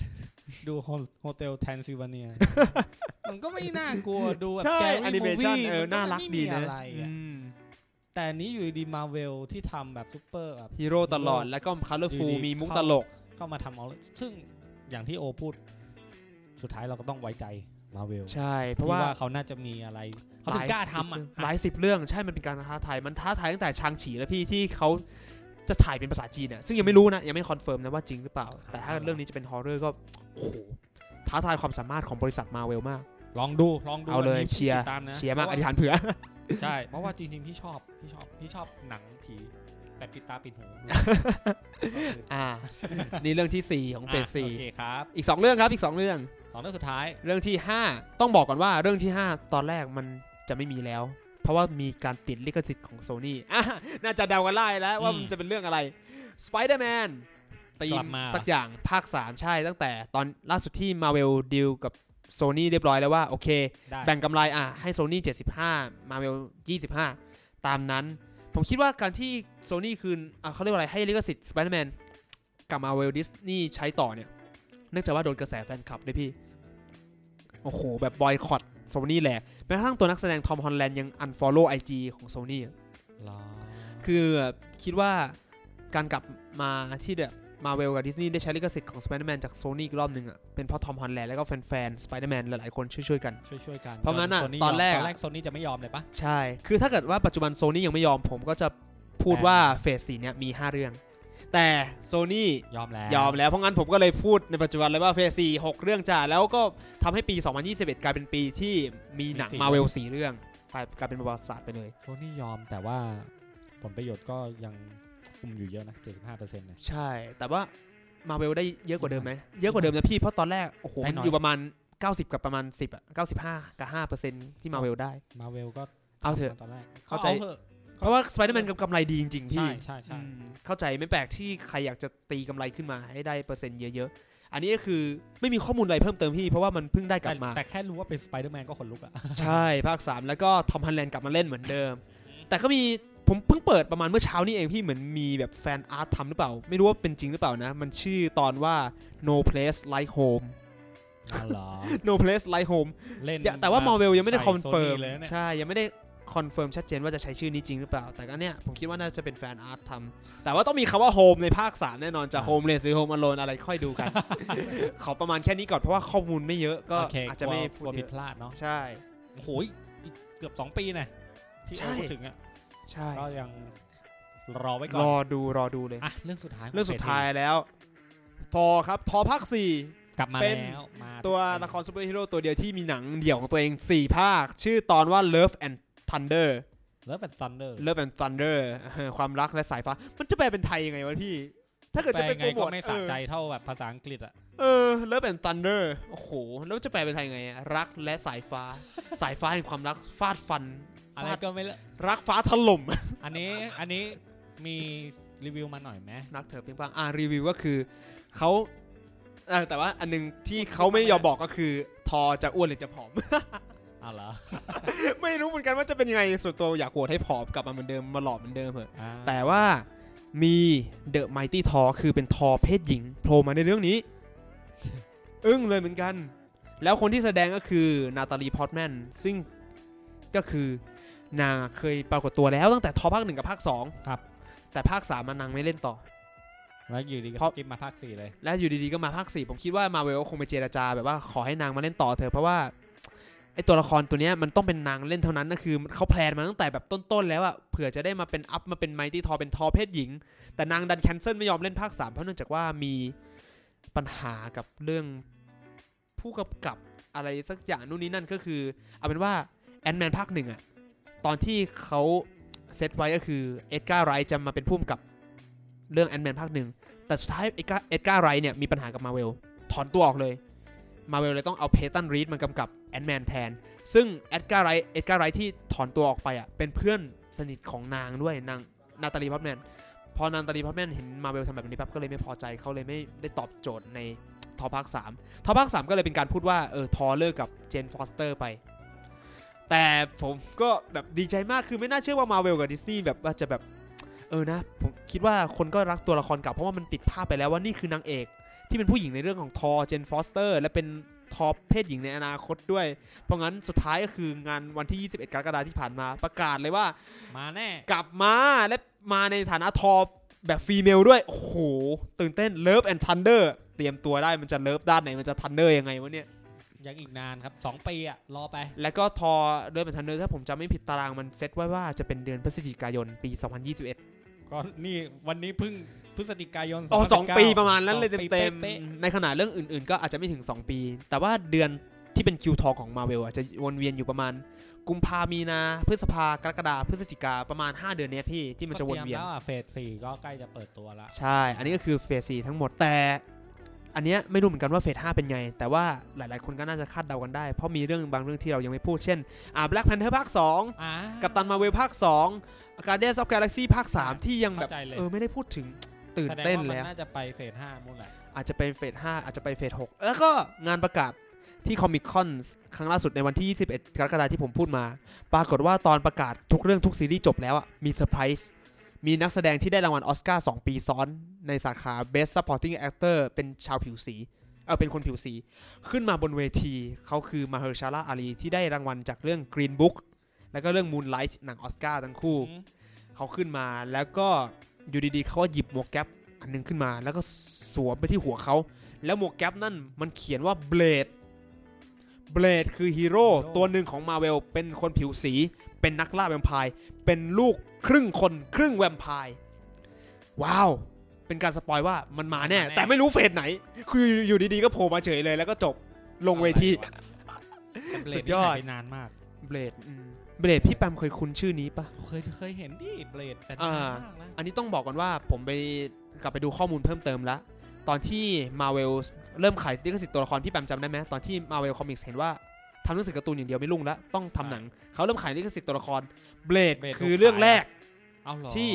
ดู Hotel Transylvania มันก็ไม่น่ากลัวดูแบบๆใช่ scary animation movie เออมันก็น่ารักดีนะไม่มีอะไรอะอืมแต่อันนี้อยู่ดีมาเวลที่ทำแบบซูเปอร์แบบฮีโร่ตลอดแล้วก็ colorful ดีๆมีมุกเข้าตลกเข้ามาทำเอาซึ่งอย่างที่โอพูด สุดท้ายเราก็ต้องไว้ใจมาเวลใช่ เพราะว่าเขาน่าจะมีอะไรเขาถึงกล้าทำอะหลายสิบเรื่องใช่มันเป็นการท้าทายมันท้าทายตั้งแต่ Shang-Chi แล้วพี่ที่เขาจะถ่ายเป็นภาษาจีนเนี่ยซึ่งยังไม่รู้นะ ยังไม่ confirm นะว่าจริงหรือเปล่า แต่ถ้าเรื่องนี้จะเป็น horror ก็โอ้โหท้าทายความสามารถของบริษัทมาเวลมาก ลองดูลองดูเอาเลยนนี้เชียร์ติดตามนะเชียร์มากพอระว่ธิษฐานเผื่อใช่เพราะว่าจริงๆพี่ชอบพี่ชอบพี่ชอบหนังผีแต่ปิดตาปิดหูอ่านี่เรื่องที่ 4 ของเฟสอะสี่โอเคครับอีก 2 เรื่องครับอีก 2 เรื่อง สองเรื่องสุดท้าย เรื่องที่ 5 ต้องบอกก่อนว่าเรื่องที่ 5 ตอนแรกมันจะไม่มีแล้ว เพราะว่ามีการติดลิขสิทธิ์ของโซนี่อะน่าจะเดากันได้แล้วว่าอืมมันจะเป็นเรื่องอะไร Spider-Man ตีกลัมบมาสักอย่างภาค 3 ใช่ตั้งแต่ตอนล่าสุดที่ Marvel ดีลกับโซนี่เรียบร้อยแล้วว่า โอเคได้แบ่งกำไรอะให้โซนี่75 Marvel 25 ตามนั้น ผมคิดว่าการที่โซนี่คืนอะเขาเรียกว่าอะไรให้ลิขสิทธิ์ Spider-Man กับ Marvel Disney ใช้ต่อเนี่ย เนื่องจากว่าโดนกระแสแฟนคลับด้วยพี่ โอ้โห แบบบอยคอตโซนี่แหละแม้กระทั่งตัวนักแสดงทอมฮอลแลนด์ยัง unfollow IG ของโซนี่รอคือคิดว่าการกลับมาที่แบบมาเวลกับดิสนีย์ได้ใช้ลิขสิทธิ์ของ Spider-Man จากโซนี่อีกรอบหนึ่งอะเป็นเพราะ Tom Holland แล้วก็แฟนๆ Spider-Man หลายๆคนช่วยๆกัน ช่วยช่วยๆกัน เพราะงั้นอะตอนแรกอะ ตอนแรกโซนี่จะไม่ยอมเลยปะใช่ คือถ้าเกิดว่าปัจจุบันโซนี่ยังไม่ยอมผมก็จะพูดแต่ว่า phase สี่เนี่ยมี 5 เรื่อง แต่โซนี่ยอมแล้ว ยอมแล้ว เพราะงั้นผมก็เลยพูดในปัจจุบันเลยว่า phase สี่หกเรื่องจ้าแล้วก็ทำให้ปี 2021 กลายเป็นปีที่มีหนังมาเวลสี่เรื่องกลายกลายเป็นประวัติศาสตร์ไปเลยโซนี่ยอมแต่ว่าผลประโยชน์ก็ยังคุมอยู่เยอะนะ75%เนี่ยใช่ แต่ว่ามาเวลได้เยอะกว่าเดิมไหมเยอะกว่าเดิมนะพี่เพราะตอนแรกโอ้โหได้มันน้อยอยู่ประมาณ 90 กับประมาณ 10อะ95 กับ5เปอร์เซ็นต์ที่มาเวลได้มาเวลก็เอาเถอะตอนแรกเข้าใจเถอะ เพราะว่าสไปเดอร์แมนกำไรดีจริง ๆ พี่ ใช่ใช่ใช่อืมเข้าใจไม่แปลกที่ใครอยากจะตีกำไรขึ้นมาให้ได้เปอร์เซ็นต์เยอะ ๆ อันนี้ก็คือไม่มีข้อมูลอะไรเพิ่มเติมพี่ เพราะว่ามันเพิ่งได้กลัแต่บมา แต่แค่รู้ว่าเป็นสไปเดอร์แมนก็ขนลุกอะใช่ภาค 3 แล้วก็ Tom Holland กลับมาเล่นเหมือนเดิม แต่ก็มีผมเพิ่งเปิดประมาณเมื่อเช้านี้เองพี่เหมือนมีแบบ fan art ทำหรือเปล่า ไม่รู้ว่าเป็นจริงหรือเปล่านะ มันชื่อตอนว่า no place like home อ๋อเหรอ no place like home เล่นอย่าแต่ว่า Marvel ยังไม่ได้ใส่ confirm Sony เลยนะเนี่ยใช่ยังไม่ได้ confirm ชัดเจนว่าจะใช้ชื่อนี้จริงหรือเปล่า แต่ก็เนี่ยผมคิดว่าน่าจะเป็น fan art ทำแต่ว่าต้องมีคำว่า home ในภาค3แน่นอนจะ homeless หรือ home alone อะไรค่อยดูกัน ขอประมาณแค่นี้ก่อนเพราะว่าข้อมูลไม่เยอะก็โอเคอาจจะไม่พูดเยอะ กลัวผิดพลาดเนาะใช่ โอ้โหอีกเกือบ2ปีนะที่ใช่ เราพูดถึงอะใช่ก็ยังรอไว้ก่รอนอดูรอดูเลย อะเรื่องสุดท้ายเรื่องสุดท้ายแล้วครับทอภาค 4 กลับมาเป็นตัวละครซูเปอร์ฮีโร่ตัวเดียวที่มีหนังเดี่ยวของตัวเอง 4 ภาค ชื่อตอนว่า Love and Thunder Love and Thunder Love and Thunder เออความรักและสายฟ้า มันจะแปลเป็นไทยยังไงวะพี่ ถ้าเกิดแปลจะเป็นไงโปรโมก็ทไม่สะใจเท่าแบบภาษาอังกฤษอะเออ Love and Thunder โอ้โห แล้วจะแปลเป็นไทยยังไงอะรักและสายฟ้า สายฟ้าแห่งความรักฟาดฟันอะไรฟาดก็ไม่ละรักฟ้าถล่ม อันนี้อันนี้มีรีวิวมาหน่อยไหมรักเธอเพียงปังอ่ารีวิวก็คือเขาเออแต่ว่าอันหนึงที่เขาไม่ยอมบอกก็คือ ทอจะอ้วนหรือจะผอม อ้าวเหรอ ไม่รู้เหมือนกันว่าจะเป็นยังไงส่วนตัวอยากโหวตให้ผอมกลับมาเหมือนเดิมมาหล่อเหมือนเดิมเถอะอ่าแต่ว่ามี The Mighty Thor คือเป็นทอเพศหญิงโผล่มาในเรื่องนี้ อึ้งเลยเหมือนกัน แล้วคนที่แสดงก็คือ Natalie Portman ซึ่งก็คือนางเคยปรากฏตัวแล้วตั้งแต่ทอภาคหนึ่งกับภาคสองครับ แต่ภาคสามมานางไม่เล่นต่อ แล้วอยู่ดีก็เพราะ skip มาภาคสี่เลย และอยู่ดีๆก็มาภาคสี่ผมคิดว่ามาเวลก็คงไปเจรจาแบบว่าขอให้นางมาเล่นต่อเถอะเพราะว่า ไอตัวละครตัวเนี้ยมันต้องเป็นนางเล่นเท่านั้นนะคือเขา plan มาตั้งแต่แบบต้นๆแล้วอะเผื่อจะได้มาเป็น up มาเป็น Mighty Thor เป็นทอเพศหญิง แต่นางดัน cancel ไม่ยอมเล่นภาค3เพราะเนื่องจากว่ามีปัญหากับเรื่องผู้กำกับอะไรสักอย่างนู่นนี่นั่นก็คือ เอาเป็นว่า Ant-Man ภาคหนึ่งอะตอนที่เขาเซตไว้ก็คือ Edgar Wright จะมาเป็นผู้กำกับเรื่อง Ant-Man ภาคหนึ่งแต่สุดท้าย Edgar Edgar Wright เนี่ยมีปัญหากับมาเวลถอนตัวออกเลยมาเวลเลยต้องเอา Peyton Reed มากำกับ Ant-Man แทน ซึ่ง Edgar Wright Edgar Wright ที่ถอนตัวออกไปอะเป็นเพื่อนสนิทของนางด้วยนาง Natalie Portman พอ Natalie Portman เห็นมาเวลทำแบบนี้ปั๊บก็เลยไม่พอใจเขาเลยไม่ได้ตอบโจทย์ในทอภาค3ทอภาค3ก็เลยเป็นการพูดว่าเออทอเลิกกับ Jane Foster ไป แต่ผมก็แบบดีใจมากคือไม่น่าเชื่อว่ามาเวลกับดิสนีย์แบบว่าจะแบบเออนะผมคิดว่าคนก็รักตัวละครเก่าเพราะว่ามันติดภาพไปแล้วว่านี่คือนางเอกที่เป็นผู้หญิงในเรื่องของ Thor Jane Foster และเป็น ทอเพศหญิงในอนาคตด้วย เพราะงั้นสุดท้ายก็คืองานวันที่ 21 กรกฎาคมที่ผ่านมาประกาศเลยว่า มาแน่ กลับมาและมาในฐานะทอแบบ female ด้วย โอ้โห ตื่นเต้น Love and Thunder เตรียมตัวได้มันจะ love ด้านไหน มันจะ thunder ยังไงวะเนี่ยยังอีกนานครับ 2 ปีอะรอไป แล้วก็ Thor Love and Thunder ถ้าผมจำไม่ผิดตารางมันเซตไว้ว่าจะเป็นเดือนพฤศจิกายนปี 2021 ก็นี่วันนี้เพิ่งพฤศจิกายน2019 อ๋อสองปีประมาณนั้นเลยสองปีเต็มป๊ะๆในขณะเรื่องอื่นๆ ก็อาจจะไม่ถึง 2 ปี แต่ว่าเดือนที่เป็นคิวทองของมาเวลจะวนเวียนอยู่ประมาณ กุมภามีนา พฤษภากรกฎาพฤศจิกาประมาณ 5 เดือนเนี้ยพี่ที่มันจะวนเวียนก็ตรีมแล้วอะ phase สี่ก็ใกล้จะเปิดตัวละใช่ อันนี้ก็คือ phase สี่ทั้งหมดแต่อันเนี้ยไม่รู้เหมือนกันว่า phase 5เป็นไง แต่ว่าหลายๆ คนก็น่าจะคาดเดากันได้ เพราะมีเรื่องบางเรื่องที่เรายังไม่พูด เช่น อ่า Black Panther ภาค2อ่า Captain Marvel ภาค2 Guardians of Galaxy ภาค 3 ที่ยังแบบเข้าใจเลยเออไม่ได้พูดถึงตื่นแสดงเต้นว่าเลมันยอะน่าจะไป phase ห้านู่นแหละอาจจะเป็น phase 5อาจจะไป phase 6แล้วก็งานประกาศที่ Comic-Con ครั้งล่าสุดในวันที่ 21 กรกฎาคมที่ผมพูดมา ปรากฏว่าตอนประกาศทุกเรื่องทุกซีรีส์จบแล้วอะมีเซอร์ไพรส์มีนักแสดงที่ได้รางวัลออสการ์2ปีซ้อน ในสาขา Best Supporting Actor เป็นชาวผิวสีเออเป็นคนผิวสี ขึ้นมาบนเวที เขาคือ Mahershala Ali ที่ได้รางวัลจากเรื่อง Green Book แล้วก็เรื่อง Moonlight หนังออสการ์ทั้งคู่อืมเขาขึ้นมาแล้วก็อยู่ดีๆเขาก็หยิบหมวกแก๊ปอันหนึ่งขึ้นมา แล้วก็สวมไปที่หัวเขา แล้วหมวกแก๊ปนั่นมันเขียนว่า Blade Blade คือฮีโร่ตัวหนึ่งของมาเวลเป็นคนผิวสี เป็นนักล่าแวมไพร์เป็นลูกครึ่งคนครึ่งแวมไพร์ว้าวเป็นการ spoil ว่ามันมาแน่ แต่ไม่รู้ phase ไหน คืออยู่ดีๆก็โผล่มาเฉยเลย แล้วก็จบลงเวทีแต่ Blade นี่สุดยอดหายไปนานมากเบลด เบลดพี่แปมเคยคุ้นชื่อนี้ปะ เคยเคยเห็นดิเบลดแต่อ่านานมากนะอันนี้ต้องบอกก่อนว่าผมไปกลับไปดูข้อมูลเพิ่มเติมแล้วตอนที่ Marvel เริ่มขายลิขสิทธิ์ตัวละครพี่แปมจำได้ไหมตอนที่ Marvel Comics เห็นว่าทำหนังสือการ์ตูนอย่างเดียวไม่รุ่งแล้วต้องทำหนัง เขาเริ่มขายลิขสิทธิ์ตัวละคร Blade Blade คือเรื่องแรก เอาเหรอที่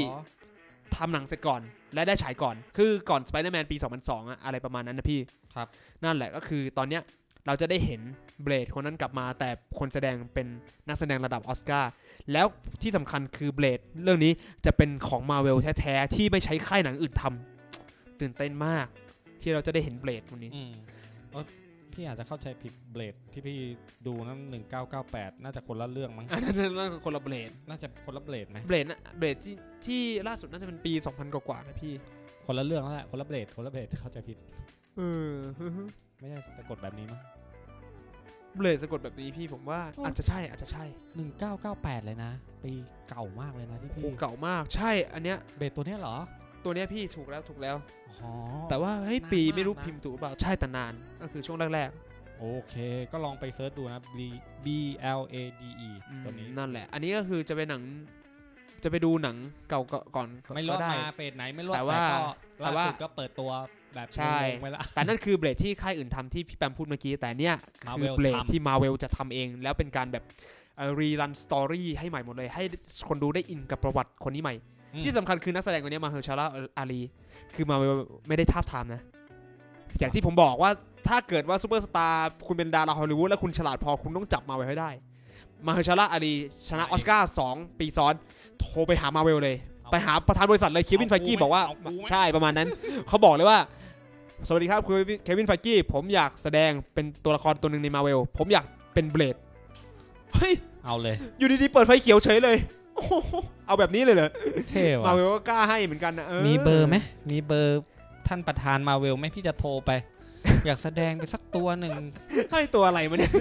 ทำหนังเสร็จก่อนและได้ฉายก่อน คือก่อน Spider-Man ปี 2002อะอะไรประมาณนั้นนะพี่ครับ นั่นแหละก็คือตอนเนี้ย เราจะได้เห็น Blade คนนั้นกลับมา แต่คนแสดงเป็นนักแสดงระดับออสการ์แล้วที่สำคัญคือ Blade เรื่องนี้จะเป็นของมาเวลแท้ๆ ที่ไม่ใช่ค่ายหนังอื่นทำตื่นเต้นมาก ที่เราจะได้เห็น Blade วันนี้อืมเอ้ยพี่อาจจะเข้าใจผิด Blade ที่พี่ดูนั่นหนึ่งเก้าเก้าแปดน่าจะคนละเรื่องมั้งอันนั้นจะน่าจะคนละ Blade น่าจะคนละ Blade ไหม Blade นะ Blade ที่ที่ล่าสุดน่าจะเป็นปี2000กว่าๆนะพี่ คนละเรื่องแล้วแหละคนละ Blade คนละ Blade เข้าใจผิดเออไม่ใช่สะกดแบบนี้มั้ง Blade สะกดแบบนี้พี่ผมว่าอ๋อออาจจะใช่อาจจะใช่หนึ่งเก้าเก้าแปดเลยนะ ปีเก่ามากเลยนะที่โหพี่เก่ามากใช่อันเนี้ย Blade ตัวเนี้ยเหรอ ตัวเนี้ยพี่ถูกแล้วถูกแล้ว อ๋อ แต่ว่าเฮ้ยนานปีมากไม่รู้นะ พิมพ์ถูกหรือเปล่าใช่แต่นาน ก็คือช่วงแรกโอเค ก็ลองไป search ดูนะ B B L A D E ๆอืมตัวนี้ นั่นแหละ อันนี้ก็คือจะเป็นหนัง จะไปดูหนังเก่าๆก่อนไม่รู้ก็ว่าได้ มา phase ไหนไม่รู้แต่ว่าแต่แต่ก็ว่าล่า สุดก็เปิดตัว แบบใช่งงๆไปละแต่นั่นคือ Blade ที่ค่ายอื่นทำที่พี่แปมพูดเมื่อกี้ แต่เนี่ยคือ Marvel Blade ทำที่มาเวลจะทำเอง แล้วเป็นการแบบ rerun story ให้ใหม่หมดเลย ให้คนดูได้อินกับประวัติคนนี้ใหม่อืมที่สำคัญคือนักแสดงคนนี้ Mahershala Ali คือมาไม่ได้ทาบทามนะ อย่างที่ผมบอกว่าถ้าเกิดว่าซูเปอร์สตาร์คุณเป็นดาราฮอลลีวูดแล้วคุณฉลาดพอคุณต้องจับมาไว้ให้ได้ Mahershala Ali ชนะออสการ์สองปีซ้อน โทรไปหามาเวลเลย ไปหาประธานบริษัทเลย Kevin Feige บอกว่าเกูไหมใช่ประมาณนั้น เขาบอกเลยว่า สวัสดีครับคุณ Kevin Feige ผมอยากแสดงเป็นตัวละครตัวหนึ่งในมาเวลผมอยากเป็น Blade เฮ้ยเอาเลย อยู่ดีๆเปิดไฟเขียวเฉยเลยโอ้โหเอาแบบนี้เลยเหรอเท่ว่ะเวลก็กล้าให้เหมือนกันนะมีเบอร์ไหมมีเบอร์ท่านประธานมาเวลไหมพี่จะโทรไป อยากแสดงไปสักตัวหนึ่งให้ตัวอะไรมาเนี่ย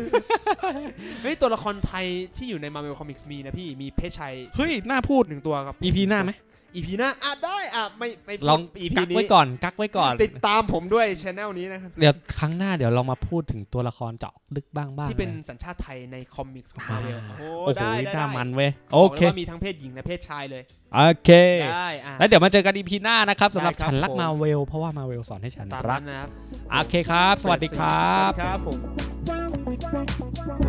เฮ้ยตัวละครไทยที่อยู่ในมาเวลคอมิกส์มีนะพี่มีเพชรชัยเฮ้ยน่าพูดหนึ่งตัวครับ EP หน้าไหม อีพีหน้าอะได้อะไม่ไม่พูดลอง EP กักนี้ไว้ก่อนกักไว้ก่อน ติดตามผมด้วยช anel นี้นะครับเดี๋ยวครั้งหน้าเดี๋ยวเรามาพูดถึงตัวละครเจาะลึกบ้างบ้างที่เป็นลยสัญชาติไทยในคอมิกส์ของอ่ามาเวลโอ้โอ้โหได้ได้หน้าได้มันเว้ยบโออกเคเลยว่ามีทั้งเพศหญิงและเพศชายเลยโอเคได้อะแล้วเดี๋ยวมาเจอกัน EP หน้านะครับสำหรับได้ครับฉันรักผมมาเวลเพราะว่ามาเวลสอนให้ฉันตามรันั้กนนะครับโอเคครับ สวัสดีครัสวับสดีครับผม